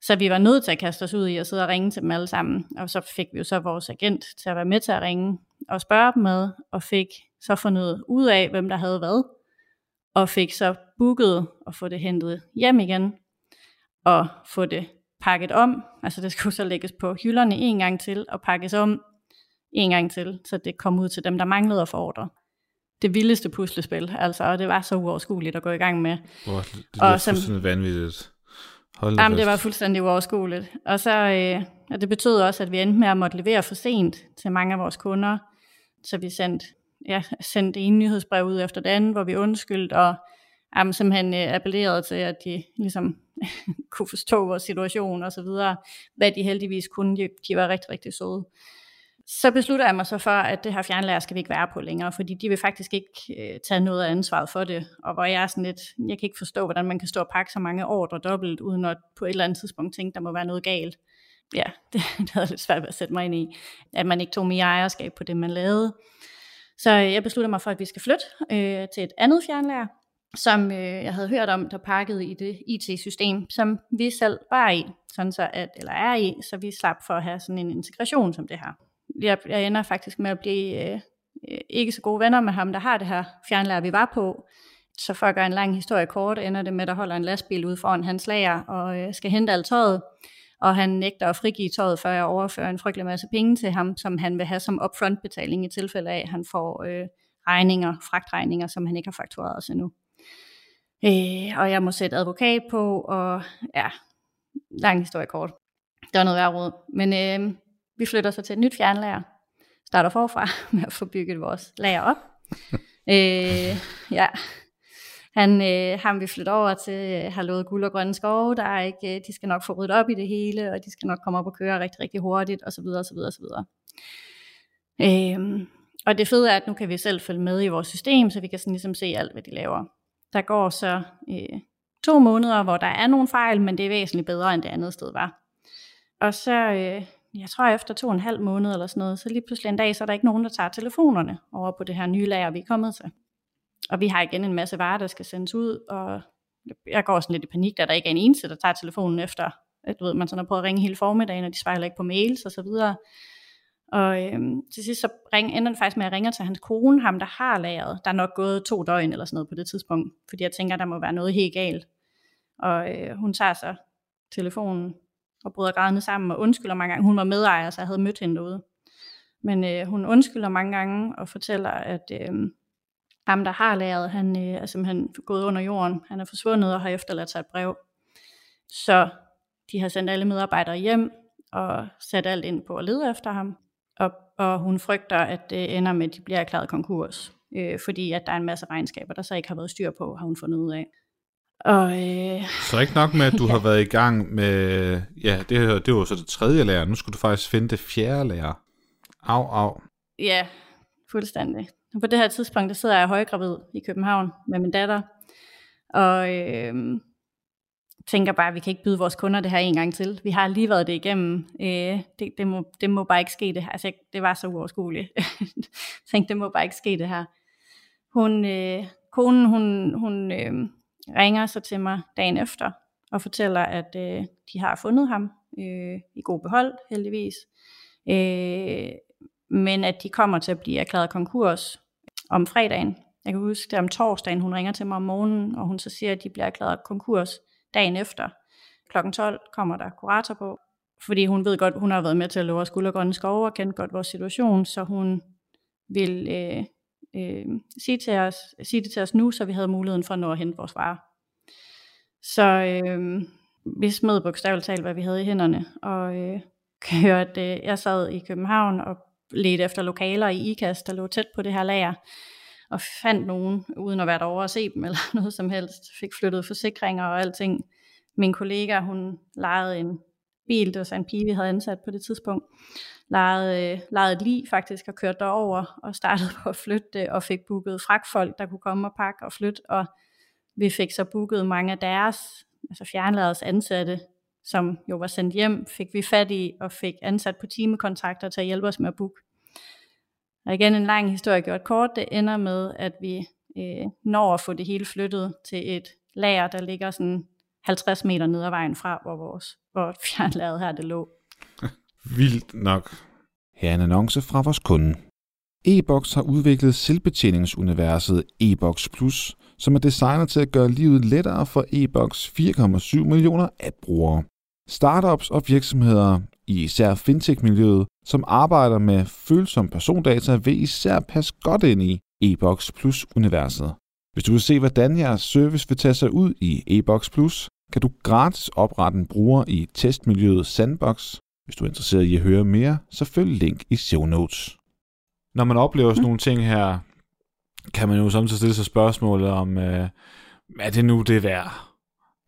Så vi var nødt til at kaste os ud i at sidde og ringe til dem alle sammen. Og så fik vi jo så vores agent til at være med til at ringe og spørge dem med, og fik så fundet ud af, hvem der havde hvad, og fik så booket og få det hentet hjem igen, og få det pakket om. Altså det skulle så lægges på hylderne en gang til, og pakkes om en gang til, så det kom ud til dem, der manglede at få ordre. Det vildeste puslespil, altså, og det var så uoverskueligt at gå i gang med. Hvor det som- fuldstændig vanvittigt. Hold Jamen, det var fuldstændig uoverskueligt. Og, så, øh, og det betød også, at vi endte med at måtte levere for sent til mange af vores kunder. Så vi sendte, ja, sendte en nyhedsbrev ud efter andet, hvor vi undskyldte, og jamen, simpelthen øh, appellerede til, at de ligesom kunne forstå vores situation og så videre, hvad de heldigvis kunne. De, de var rigtig, rigtig søde. Så beslutter jeg mig så for, at det her fjernlærer skal vi ikke være på længere, fordi de vil faktisk ikke øh, tage noget af ansvaret for det. Og hvor jeg er sådan lidt, jeg kan ikke forstå, hvordan man kan stå og pakke så mange ordre dobbelt, uden at på et eller andet tidspunkt tænke, der må være noget galt. Ja, det, det havde lidt svært at sætte mig ind i, at man ikke tog mere ejerskab på det, man lavede. Så øh, jeg beslutter mig for, at vi skal flytte øh, til et andet fjernlærer, som øh, jeg havde hørt om, der pakkede i det IT-system, som vi selv var i, sådan så at, eller er i, så vi slap for at have sådan en integration som det her. Jeg, jeg ender faktisk med at blive øh, øh, ikke så gode venner med ham, der har det her fjernlærer, vi var på. Så for at gøre en lang historie kort, ender det med, at der holder en lastbil ude foran hans lager og øh, skal hente alt tøjet. Og han nægter at frigive tøjet, før jeg overfører en frygtelig masse penge til ham, som han vil have som upfront betaling i tilfælde af, at han får øh, regninger, fragtregninger, som han ikke har faktureret os endnu. Øh, og jeg må sætte advokat på, og ja, lang historie kort. Det var noget værd råd. Men øh, vi flytter så til et nyt fjernlager, starter forfra med at få bygget vores lager op. øh, ja, han, øh, ham vi flytter over til, øh, har lovet guld og grønne skove, der er ikke, øh, de skal nok få ryddet op i det hele, og de skal nok komme op og køre rigtig, rigtig hurtigt, osv. osv., osv. Øh, og det fede er, at nu kan vi selv følge med i vores system, så vi kan sådan ligesom se alt, hvad de laver. Der går så øh, to måneder, hvor der er nogle fejl, men det er væsentligt bedre, end det andet sted var. Og så, øh, jeg tror efter to og en halv måned eller sådan noget, så lige pludselig en dag, så er der ikke nogen, der tager telefonerne over på det her nye lager, vi er kommet til. Og vi har igen en masse varer, der skal sendes ud, og jeg går sådan lidt i panik, da der ikke er en eneste, der tager telefonen efter, at du ved, man sådan har prøvet at ringe hele formiddagen, og de svarer ikke på mails og så videre. Og øhm, til sidst så ring, ender det faktisk med, at jeg ringer til hans kone, ham der har lagret. Der er nok gået to døgn eller sådan noget på det tidspunkt, fordi jeg tænker, der må være noget helt galt. Og øh, hun tager så telefonen og bryder grædende sammen og undskylder mange gange. Hun var medejer, så jeg havde mødt hende derude. Men øh, hun undskylder mange gange og fortæller, at øh, ham, der har lavet, han øh, er simpelthen gået under jorden. Han er forsvundet og har efterladt sig et brev. Så de har sendt alle medarbejdere hjem og sat alt ind på at lede efter ham. Og, og hun frygter, at det ender med, at de bliver erklæret konkurs. Øh, fordi at der er en masse regnskaber, der så ikke har været styr på, har hun fundet ud af. Og, øh, så ikke nok med, at du ja. har været i gang med, ja, det, det var så det tredje lærer, nu skulle du faktisk finde det fjerde lærer. Au, au. Ja, fuldstændig. På det her tidspunkt, der sidder jeg højgravid i København med min datter, og øh, tænker bare, at vi kan ikke byde vores kunder det her en gang til. Vi har lige været det igennem. Øh, det, det, må, det må bare ikke ske det her. Altså, det var så uoverskueligt. jeg tænkte, det må bare ikke ske det her. Hun, øh, konen, hun, hun øh, ringer så til mig dagen efter og fortæller, at øh, de har fundet ham øh, i god behold, heldigvis. Øh, men at de kommer til at blive erklæret konkurs om fredagen. Jeg kan huske, det om torsdagen, hun ringer til mig om morgenen, og hun så siger, at de bliver erklæret konkurs dagen efter. Klokken 12 kommer der kurator på, fordi hun ved godt, hun har været med til at love skuldergrønne skove og kendt godt vores situation, så hun vil øh, øh, sige, til os, sige det til os nu, så vi havde muligheden for at nå at hente vores varer. Så øh, vi smed bogstaveligt talt, hvad vi havde i hænderne, og øh, kørte, øh, jeg sad i København og ledte efter lokaler i IKAST, der lå tæt på det her lager, og fandt nogen, uden at være derovre og se dem, eller noget som helst, fik flyttet forsikringer og alting. Min kollega, hun lejede en bil, det var så en pige, vi havde ansat på det tidspunkt, lejede, øh, lejede et lig faktisk og kørte derover og startede på at flytte det og fik booket fragtfolk, der kunne komme og pakke og flytte, og vi fik så booket mange af deres, altså fjernladers ansatte, som jo var sendt hjem, fik vi fat i og fik ansat på timekontrakter til at hjælpe os med at booke. Og igen en lang historie gjort kort, det ender med, at vi øh, når at få det hele flyttet til et lager, der ligger sådan 50 meter ned ad vejen fra, hvor vores hvor fjernlaget her det lå. Vildt nok. Her er en annonce fra vores kunde. E-Box har udviklet selvbetjeningsuniverset E-Box Plus, som er designet til at gøre livet lettere for E-Box 4,7 millioner app-brugere. Startups og virksomheder i især fintech-miljøet, som arbejder med følsom persondata, vil især passe godt ind i e-box Plus-universet. Hvis du vil se, hvordan jeres service vil tage sig ud i e-box Plus, kan du gratis oprette en bruger i testmiljøet Sandbox. Hvis du er interesseret i at høre mere, så følg link i show notes. Når man oplever sådan nogle ting her, kan man jo samtidig stille sig spørgsmålet om, øh, er det nu det værd?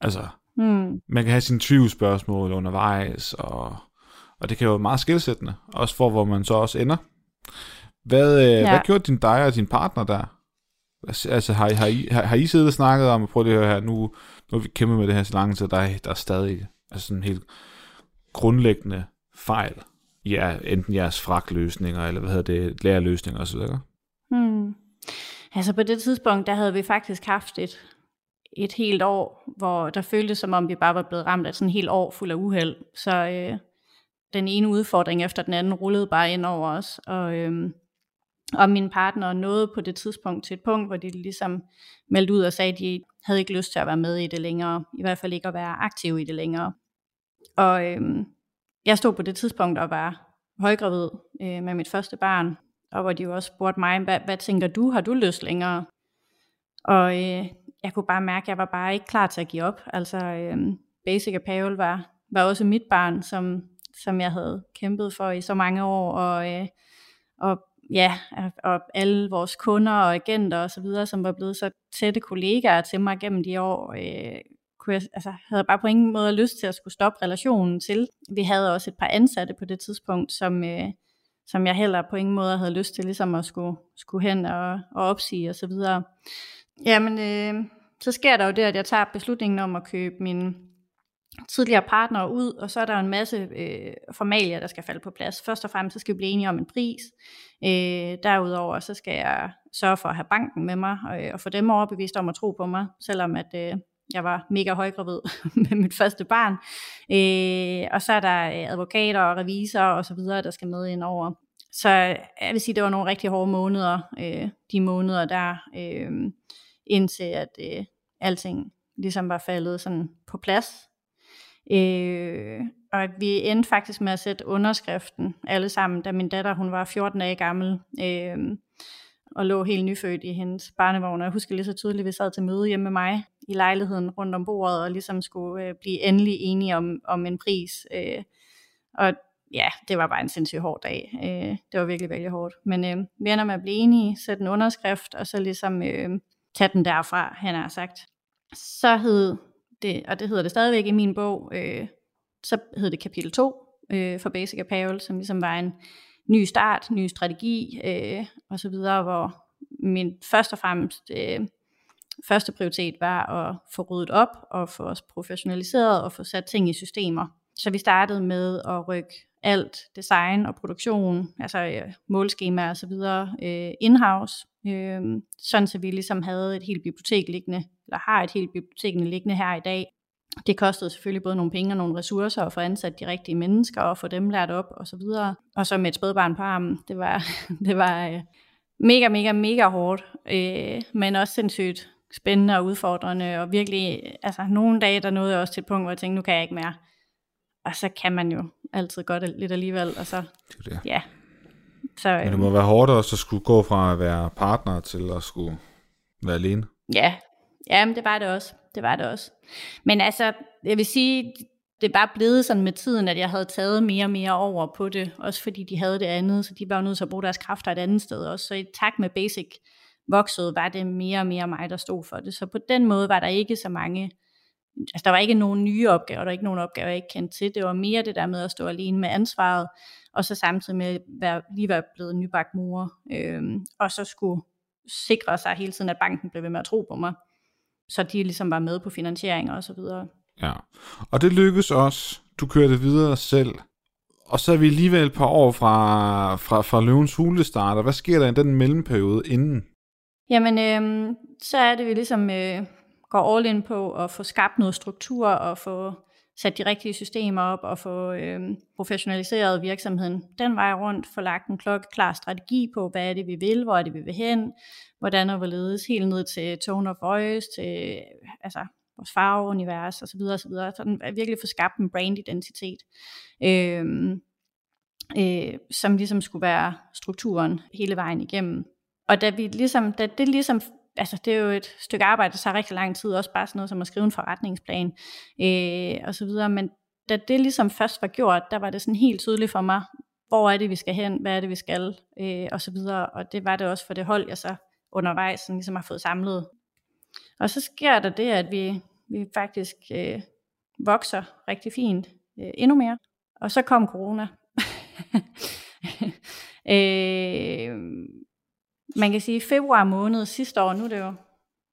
Altså, mm. man kan have sine tvivlsspørgsmål undervejs, og, og det kan jo være meget skilsættende, også for hvor man så også ender. Hvad, øh, ja. hvad gjorde din dig og din partner der? Altså, har, I, har, I, har, har I siddet og snakket om, prøv lige at høre her, nu, nu har vi kæmpet med det her så lang tid, der er, der er stadig altså sådan helt grundlæggende fejl i ja, enten jeres frakløsninger, eller hvad hedder det, lærerløsninger osv.? Hmm. Altså på det tidspunkt, der havde vi faktisk haft et, et helt år, hvor der føltes som om vi bare var blevet ramt af sådan et helt år fuld af uheld. Så øh, den ene udfordring efter den anden rullede bare ind over os, og, øhm, og min partner nåede på det tidspunkt til et punkt, hvor de ligesom meldte ud og sagde, at de havde ikke lyst til at være med i det længere, i hvert fald ikke at være aktiv i det længere. Og øhm, jeg stod på det tidspunkt og var højgravid øh, med mit første barn, og hvor de jo også spurgte mig, hvad, hvad tænker du, har du lyst længere? Og øh, jeg kunne bare mærke, at jeg var bare ikke klar til at give op. Altså øh, Basic Apparel var, var også mit barn, som, som jeg havde kæmpet for i så mange år, og, øh, og ja, og alle vores kunder og agenter og så videre, som var blevet så tætte kollegaer til mig gennem de år, øh, kunne jeg, altså, havde bare på ingen måde lyst til at skulle stoppe relationen til. Vi havde også et par ansatte på det tidspunkt, som, øh, som jeg heller på ingen måde havde lyst til ligesom at skulle, skulle hen og, og opsige og så videre. Jamen, øh, så sker der jo det, at jeg tager beslutningen om at købe min tidligere partner ud, og så er der en masse øh, formalier, der skal falde på plads. Først og fremmest så skal vi blive enige om en pris. Øh, derudover så skal jeg sørge for at have banken med mig, og, og få dem overbevist om at tro på mig, selvom at øh, jeg var mega højgravid med mit første barn. Øh, og så er der øh, advokater og revisorer og så videre, der skal med ind over. Så jeg vil sige, det var nogle rigtig hårde måneder, øh, de måneder der, øh, indtil at øh, alting ligesom var faldet sådan på plads. Øh, og vi endte faktisk med at sætte underskriften alle sammen, da min datter hun var 14 dage gammel. Øh, og lå helt nyfødt i hendes barnevogn. Og jeg husker lige så tydeligt, at vi sad til møde hjemme med mig i lejligheden rundt om bordet, og ligesom skulle øh, blive endelig enige om, om en pris. Øh, og ja, det var bare en sindssygt hård dag. Øh, det var virkelig, virkelig hårdt. Men øh, vi ender med at blive enige, sætte en underskrift, og så ligesom øh, tage den derfra, han har sagt. Så hed det, og det hedder det stadigvæk i min bog, øh, så hed det kapitel 2 øh, for Basic Apparel, som ligesom var en ny start, ny strategi øh, og så videre, hvor min først og fremmest øh, første prioritet var at få ryddet op og få os professionaliseret og få sat ting i systemer. Så vi startede med at rykke alt design og produktion, altså øh, målskemaer og så videre, øh, in-house, øh, sådan så vi ligesom havde et helt bibliotek liggende, eller har et helt bibliotek liggende her i dag, det kostede selvfølgelig både nogle penge og nogle ressourcer at få ansat de rigtige mennesker og få dem lært op og så videre. Og så med et spædbarn på armen, det var, det var øh, mega, mega, mega hårdt, øh, men også sindssygt spændende og udfordrende, og virkelig, altså nogle dage, der nåede jeg også til et punkt, hvor jeg tænkte, nu kan jeg ikke mere. Og så kan man jo altid godt lidt alligevel, og så, det det. ja. Så, øh, men det må være hårdt også at skulle gå fra at være partner til at skulle være alene. Ja, ja men det var det også det var det også. Men altså, jeg vil sige, det er bare blevet sådan med tiden, at jeg havde taget mere og mere over på det, også fordi de havde det andet, så de var nødt til at bruge deres kræfter et andet sted også. Så i takt med Basic voksede, var det mere og mere mig, der stod for det. Så på den måde var der ikke så mange, altså der var ikke nogen nye opgaver, der var ikke nogen opgaver, jeg ikke kendte til. Det var mere det der med at stå alene med ansvaret, og så samtidig med at være, lige være blevet nybagt mor, øhm, og så skulle sikre sig hele tiden, at banken blev ved med at tro på mig så de ligesom var med på finansiering og så videre. Ja, og det lykkedes også. Du kørte videre selv. Og så er vi alligevel et par år fra, fra, fra løvens hule starter. Hvad sker der i den mellemperiode inden? Jamen, øh, så er det, vi ligesom øh, går all in på at få skabt noget struktur og få sat de rigtige systemer op og få øh, professionaliseret virksomheden den vej rundt, få lagt en klokkeklar strategi på, hvad er det, vi vil, hvor er det, vi vil hen, hvordan og hvorledes, helt ned til tone of voice, til altså, vores farveunivers osv. osv. Så den virkelig få skabt en brandidentitet, øh, øh, som ligesom skulle være strukturen hele vejen igennem. Og da, vi ligesom, da det ligesom altså det er jo et stykke arbejde, der tager rigtig lang tid, også bare sådan noget som at skrive en forretningsplan øh, og så videre, men da det ligesom først var gjort, der var det sådan helt tydeligt for mig, hvor er det, vi skal hen, hvad er det, vi skal, øh, og så videre, og det var det også for det hold, jeg så undervejs sådan ligesom har fået samlet. Og så sker der det, at vi, vi faktisk øh, vokser rigtig fint øh, endnu mere. Og så kom corona. øh, man kan sige, februar måned sidste år, nu er det jo,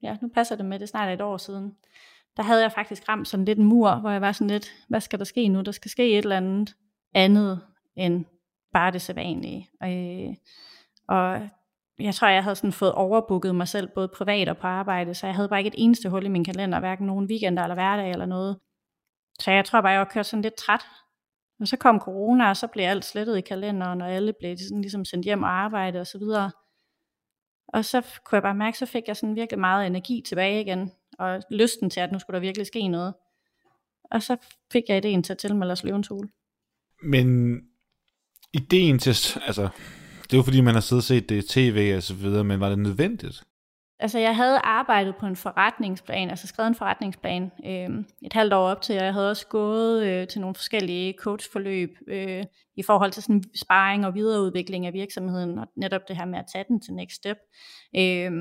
ja, nu passer det med, det er snart et år siden, der havde jeg faktisk ramt sådan lidt en mur, hvor jeg var sådan lidt, hvad skal der ske nu? Der skal ske et eller andet andet end bare det sædvanlige. Og, og jeg tror, jeg havde sådan fået overbooket mig selv, både privat og på arbejde, så jeg havde bare ikke et eneste hul i min kalender, hverken nogen weekender eller hverdag eller noget. Så jeg tror bare, jeg var kørt sådan lidt træt. Og så kom corona, og så blev alt slettet i kalenderen, og alle blev sådan ligesom sendt hjem og arbejde og så videre. Og så kunne jeg bare mærke, så fik jeg sådan virkelig meget energi tilbage igen, og lysten til, at nu skulle der virkelig ske noget. Og så fik jeg ideen til at tilmelde os løvens hule. Men ideen til, altså, det er jo fordi, man har siddet og set det i tv og så videre, men var det nødvendigt? Altså, jeg havde arbejdet på en forretningsplan, altså skrevet en forretningsplan øh, et halvt år op til, og jeg havde også gået øh, til nogle forskellige coachforløb øh, i forhold til sådan sparring og videreudvikling af virksomheden, og netop det her med at tage den til next step. Øh,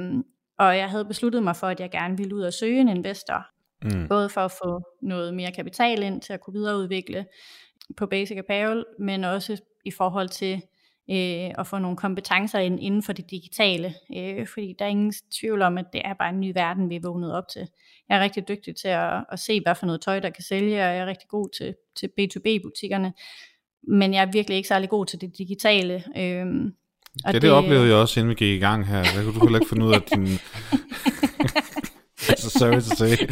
og jeg havde besluttet mig for, at jeg gerne ville ud og søge en investor, mm. både for at få noget mere kapital ind til at kunne videreudvikle på Basic Apparel, men også i forhold til øh, at få nogle kompetencer ind, inden for det digitale, øh, fordi der er ingen tvivl om, at det er bare en ny verden, vi er vågnet op til. Jeg er rigtig dygtig til at, at se, hvad for noget tøj, der kan sælge, og jeg er rigtig god til, til B2B-butikkerne, men jeg er virkelig ikke særlig god til det digitale. Øh, og det, det oplevede jeg også, inden vi gik i gang her. Jeg kunne du heller ikke finde ud af din... altså, sorry to say.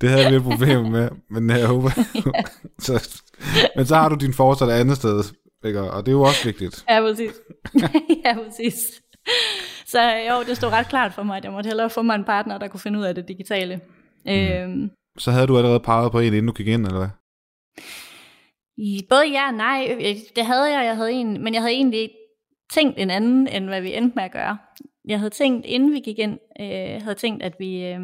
Det havde vi et problem med, men jeg håber... så, men så har du din fortsat andet sted, ikke? Og det er jo også vigtigt. Ja, præcis. ja, præcis. Så jo, det stod ret klart for mig, at jeg måtte hellere få mig en partner, der kunne finde ud af det digitale. Mm. Øhm, så havde du allerede peget på en, inden du gik ind, eller hvad? Både ja og nej. Det havde jeg, jeg havde en, men jeg havde egentlig tænkt en anden, end hvad vi endte med at gøre. Jeg havde tænkt, inden vi gik ind, øh, havde tænkt, at vi, øh,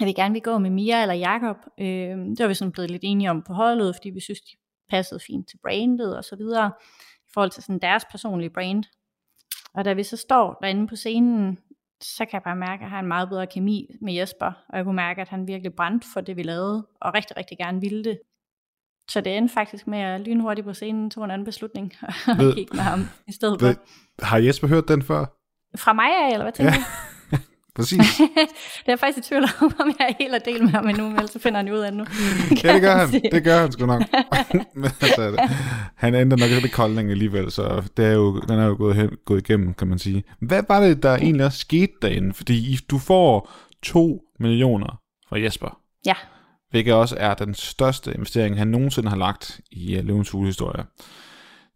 at vi gerne ville gå med Mia eller Jakob. Øh, det var vi sådan blevet lidt enige om på holdet, fordi vi synes, de passede fint til brandet og så videre, i forhold til sådan deres personlige brand. Og da vi så står derinde på scenen, så kan jeg bare mærke, at jeg har en meget bedre kemi med Jesper, og jeg kunne mærke, at han virkelig brændte for det, vi lavede, og rigtig, rigtig gerne ville det. Så det endte faktisk med at lynhurtigt på scenen tog en anden beslutning, og kigge med ham i stedet for. Har Jesper hørt den før? Fra mig af, eller hvad tænker ja. du? Præcis. det er jeg faktisk i tvivl om, om jeg er helt at dele med ham endnu, men så finder han ud af det nu. ja, det gør han. Det gør han sgu nok. men altså, han ændrer nok lidt koldning alligevel, så det er jo, den er jo gået, hen, gået igennem, kan man sige. Hvad var det, der egentlig også skete derinde? Fordi du får 2 millioner fra Jesper. Ja. Hvilket også er den største investering, han nogensinde har lagt i uh, Løvens historie.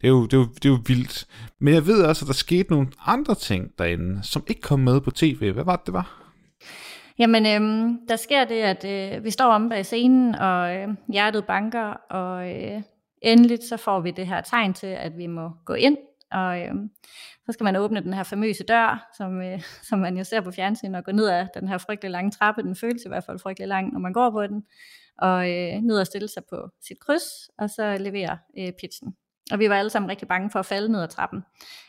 Det er, jo, det, er jo, det er jo vildt. Men jeg ved også, at der skete nogle andre ting derinde, som ikke kom med på tv. Hvad var det, det var? Jamen, øhm, der sker det, at øh, vi står om bag scenen, og øh, hjertet banker, og øh, endeligt så får vi det her tegn til, at vi må gå ind, og øh, så skal man åbne den her famøse dør, som, øh, som man jo ser på fjernsyn, og gå ned ad den her frygtelig lange trappe. Den føles i hvert fald frygtelig lang, når man går på den, og øh, ned og stille sig på sit kryds, og så levere øh, pitchen. Og vi var alle sammen rigtig bange for at falde ned ad trappen.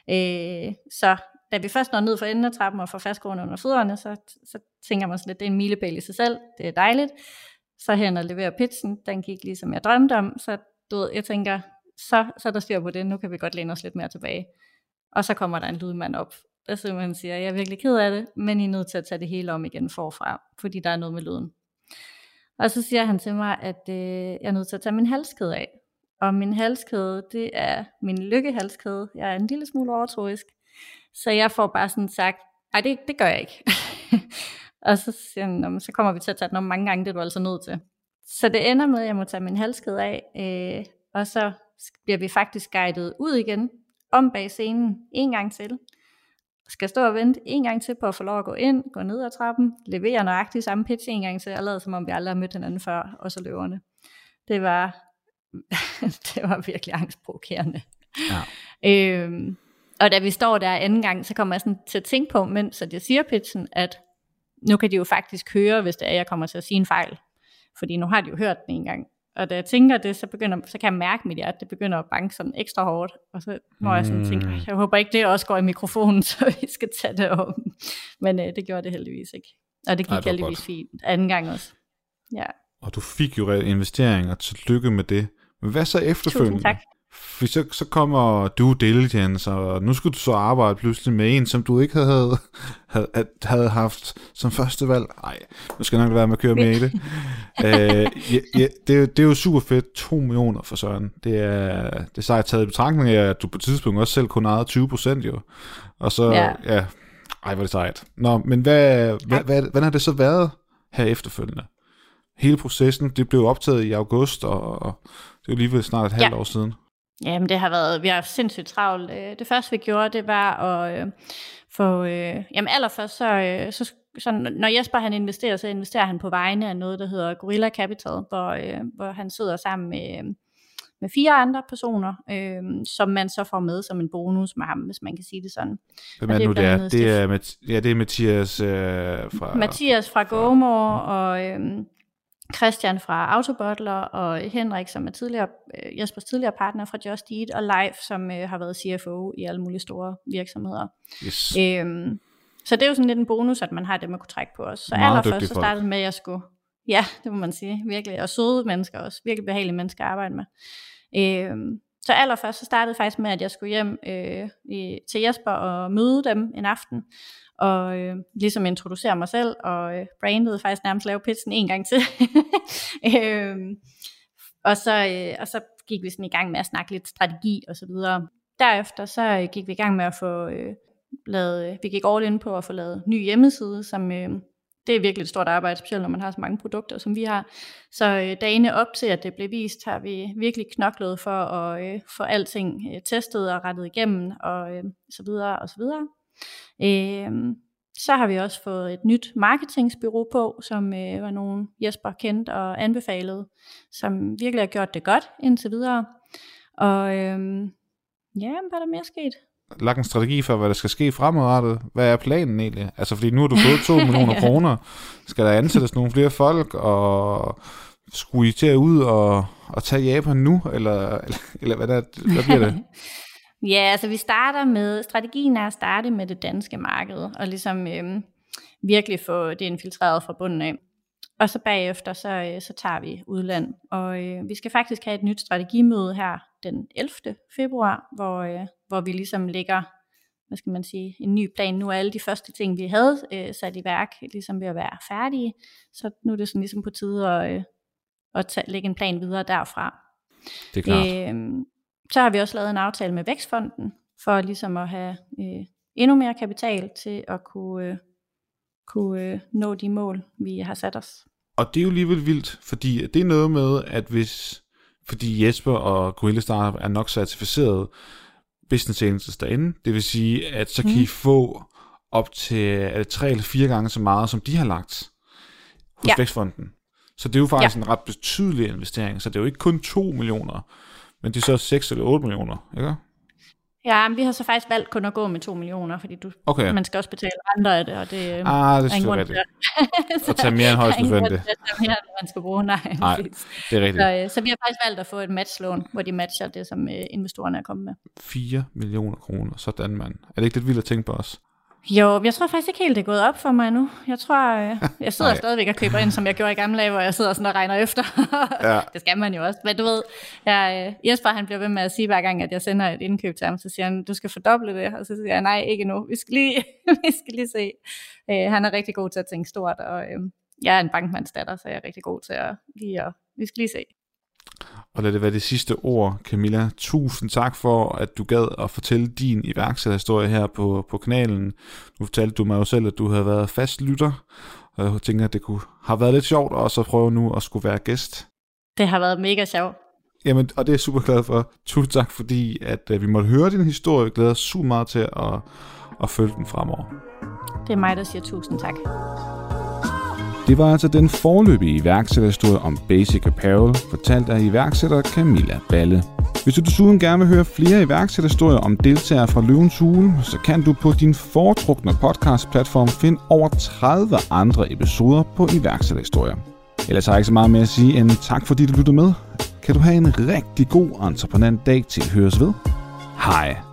Øh, så da vi først når ned for enden af trappen og får fastgående under fødderne, så, så tænker man sådan lidt, det er en milepæl i sig selv, det er dejligt. Så hen og levere pitchen, den gik ligesom jeg drømte om, så du ved, jeg tænker, så, så der styr på det, nu kan vi godt læne os lidt mere tilbage. Og så kommer der en lydmand op, der simpelthen siger, jeg er virkelig ked af det, men I er nødt til at tage det hele om igen forfra, fordi der er noget med lyden. Og så siger han til mig, at øh, jeg er nødt til at tage min halskæde af. Og min halskæde, det er min lykkehalskæde. Jeg er en lille smule overtroisk. Så jeg får bare sådan sagt, nej, det, det gør jeg ikke. og så siger han, så kommer vi til at tage den om mange gange, det er du altså nødt til. Så det ender med, at jeg må tage min halskæde af, øh, og så bliver vi faktisk guidet ud igen, om bag scenen, en gang til. Skal stå og vente en gang til på at få lov at gå ind, gå ned ad trappen, levere nøjagtigt samme pitch en gang til, og lade som om vi aldrig har mødt hinanden før, og så løverne. Det var det var virkelig angstprovokerende. Ja. Øhm, og da vi står der anden gang, så kommer jeg sådan til at tænke på, mens at jeg siger pitchen, at nu kan de jo faktisk høre, hvis det er, jeg kommer til at sige en fejl. Fordi nu har de jo hørt den en gang. Og da jeg tænker det, så, begynder, så kan jeg mærke mit hjerte, det begynder at banke sådan ekstra hårdt. Og så når jeg sådan tænker, mm. jeg håber ikke det også går i mikrofonen, så vi skal tage det om. Men øh, det gjorde det heldigvis ikke. Og det gik Ej, det heldigvis godt. fint anden gang også. Ja, Og du fik jo reelle investeringer. Tillykke med det. Hvad så efterfølgende? tusind tak. For så, så kommer due diligence, og nu skulle du så arbejde pludselig med en, som du ikke havde, havde, havde haft som første valg. Nej, nu skal jeg nok være med at køre mere i det. øh, ja, ja, det, er jo- det er jo super fedt. 2 millioner for Søren. Det er, det er sejt taget i betragtning af, at du på et tidspunkt også selv kun ejede 20 procent jo. Og så, ja. Ja. ja, ej, hvor er det sejt. Nå, men hvad, hvad, hvad, hvordan har det så været her efterfølgende? Hele processen, det blev optaget i august, og, og det er jo alligevel snart et halvt Ja. år siden. Jamen det har været, vi har haft sindssygt travlt. Øh, Det første vi gjorde, det var at øh, få, øh, jamen allerførst så, øh, så, så, når Jesper han investerer, så investerer han på vegne af noget, der hedder Gorilla Capital, hvor, øh, hvor han sidder sammen med, med fire andre personer, øh, som man så får med som en bonus med ham, hvis man kan sige det sådan. Hvem er det er nu, det er? Det er, ja, det er Mathias øh, fra... Mathias fra GoMore og øhm, Christian fra Autobottler og Henrik, som er tidligere, øh, Jespers tidligere partner fra Just Eat, og Leif, som øh, har været CFO i alle mulige store virksomheder. Yes. Øhm, så det er jo sådan lidt en bonus, at man har dem at kunne trække på os. Så Meget allerførst så startede med, at jeg skulle... Ja, det må man sige. Virkelig. Og søde mennesker også. Virkelig behagelige mennesker at arbejde med. Øhm, så allerførst så startede faktisk med, at jeg skulle hjem øh, i, til Jesper og møde dem en aften. Og øh, ligesom introducere mig selv, og øh, brandet faktisk nærmest lave pitchen en gang til. øh, og, så, øh, og så gik vi sådan i gang med at snakke lidt strategi og så videre. Derefter så øh, gik vi i gang med at få øh, lavet, øh, vi gik all in på at få lavet ny hjemmeside, som øh, det er virkelig et stort arbejde, specielt når man har så mange produkter, som vi har. Så øh, dagene op til, at det blev vist, har vi virkelig knoklet for at øh, få alting øh, testet og rettet igennem, og øh, så videre og så videre. Øh, så har vi også fået et nyt marketingsbureau på, som øh, var nogen Jesper kendt og anbefalede, som virkelig har gjort det godt indtil videre. Og øh, ja, hvad er der mere sket? Lagt en strategi for, hvad der skal ske fremadrettet. Hvad er planen egentlig? Altså, fordi nu har du fået 2 millioner Ja. kroner. Skal der ansættes nogle flere folk, og skulle I til at ud og, og tage Japan nu? Eller, eller, eller hvad, der, hvad bliver det? Ja, altså vi starter med, strategien er at starte med det danske marked, og ligesom øhm, virkelig få det infiltreret fra bunden af. Og så bagefter, så, øh, så tager vi udland. Og øh, vi skal faktisk have et nyt strategimøde her den 11. februar, hvor, øh, hvor vi ligesom lægger, hvad skal man sige, en ny plan. Nu er alle de første ting, vi havde øh, sat i værk, ligesom ved at være færdige. Så nu er det sådan ligesom på tide at, øh, at tage, lægge en plan videre derfra. Det er klart. Øhm, så har vi også lavet en aftale med Vækstfonden, for ligesom at have øh, endnu mere kapital til at kunne, øh, kunne øh, nå de mål, vi har sat os. Og det er jo alligevel vildt, fordi det er noget med, at hvis, fordi Jesper og Gorilla Startup er nok certificeret business angels derinde, det vil sige, at så kan Mhm. I få op til tre eller fire gange så meget, som de har lagt hos Ja. Vækstfonden. Så det er jo faktisk ja. en ret betydelig investering, så det er jo ikke kun 2 millioner, men det er så 6 eller 8 millioner, ikke? Ja, men vi har så faktisk valgt kun at gå med 2 millioner, fordi du, Okay. man skal også betale andre af det, og det Ah, det er der er ingen grund til At tage mere end højst der er ingen grund nødvendigt. at mere, end man skal bruge. Nej, Nej. Det er rigtigt. så, øh, så vi har faktisk valgt at få et matchlån, hvor de matcher det, som øh, investorerne er kommet med. 4 millioner kroner, sådan mand. Er det ikke lidt vildt at tænke på os? Jo, jeg tror faktisk ikke helt, det er gået op for mig nu. Jeg tror, øh, jeg sidder stadigvæk og køber ind, som jeg gjorde i gamle dage, hvor jeg sidder sådan og regner efter. Ja. det skal man jo også. Men du ved, jeg, øh, Jesper han bliver ved med at sige hver gang, at jeg sender et indkøb til ham, så siger han, du skal fordoble det. Og så siger jeg, nej, ikke nu. Vi skal lige, vi skal lige se. Øh, han er rigtig god til at tænke stort, og øh, jeg er en bankmandsdatter, så jeg er rigtig god til at lige, og vi skal lige se. Og lad det være det sidste ord, Camilla. Tusind tak for, at du gad at fortælle din iværksætterhistorie her på, på kanalen. Nu fortalte du mig jo selv, at du havde været fast lytter, og jeg tænker, at det kunne have været lidt sjovt også at prøve nu at skulle være gæst. Det har været mega sjovt. Jamen, og det er jeg super glad for. Tusind tak, fordi at, at vi måtte høre din historie. Jeg glæder super meget til at, at følge den fremover. Det er mig, der siger tusind tak. Det var altså den forløbige iværksætterhistorie om Basic Apparel, fortalt af iværksætter Camilla Balle. Hvis du desuden gerne vil høre flere iværksætterhistorier om deltagere fra Løvens Hule, så kan du på din foretrukne podcastplatform finde over 30 andre episoder på iværksætterhistorier. Ellers har jeg ikke så meget mere at sige end tak fordi du lyttede med. Kan du have en rigtig god entreprenant dag til høres ved. Hej.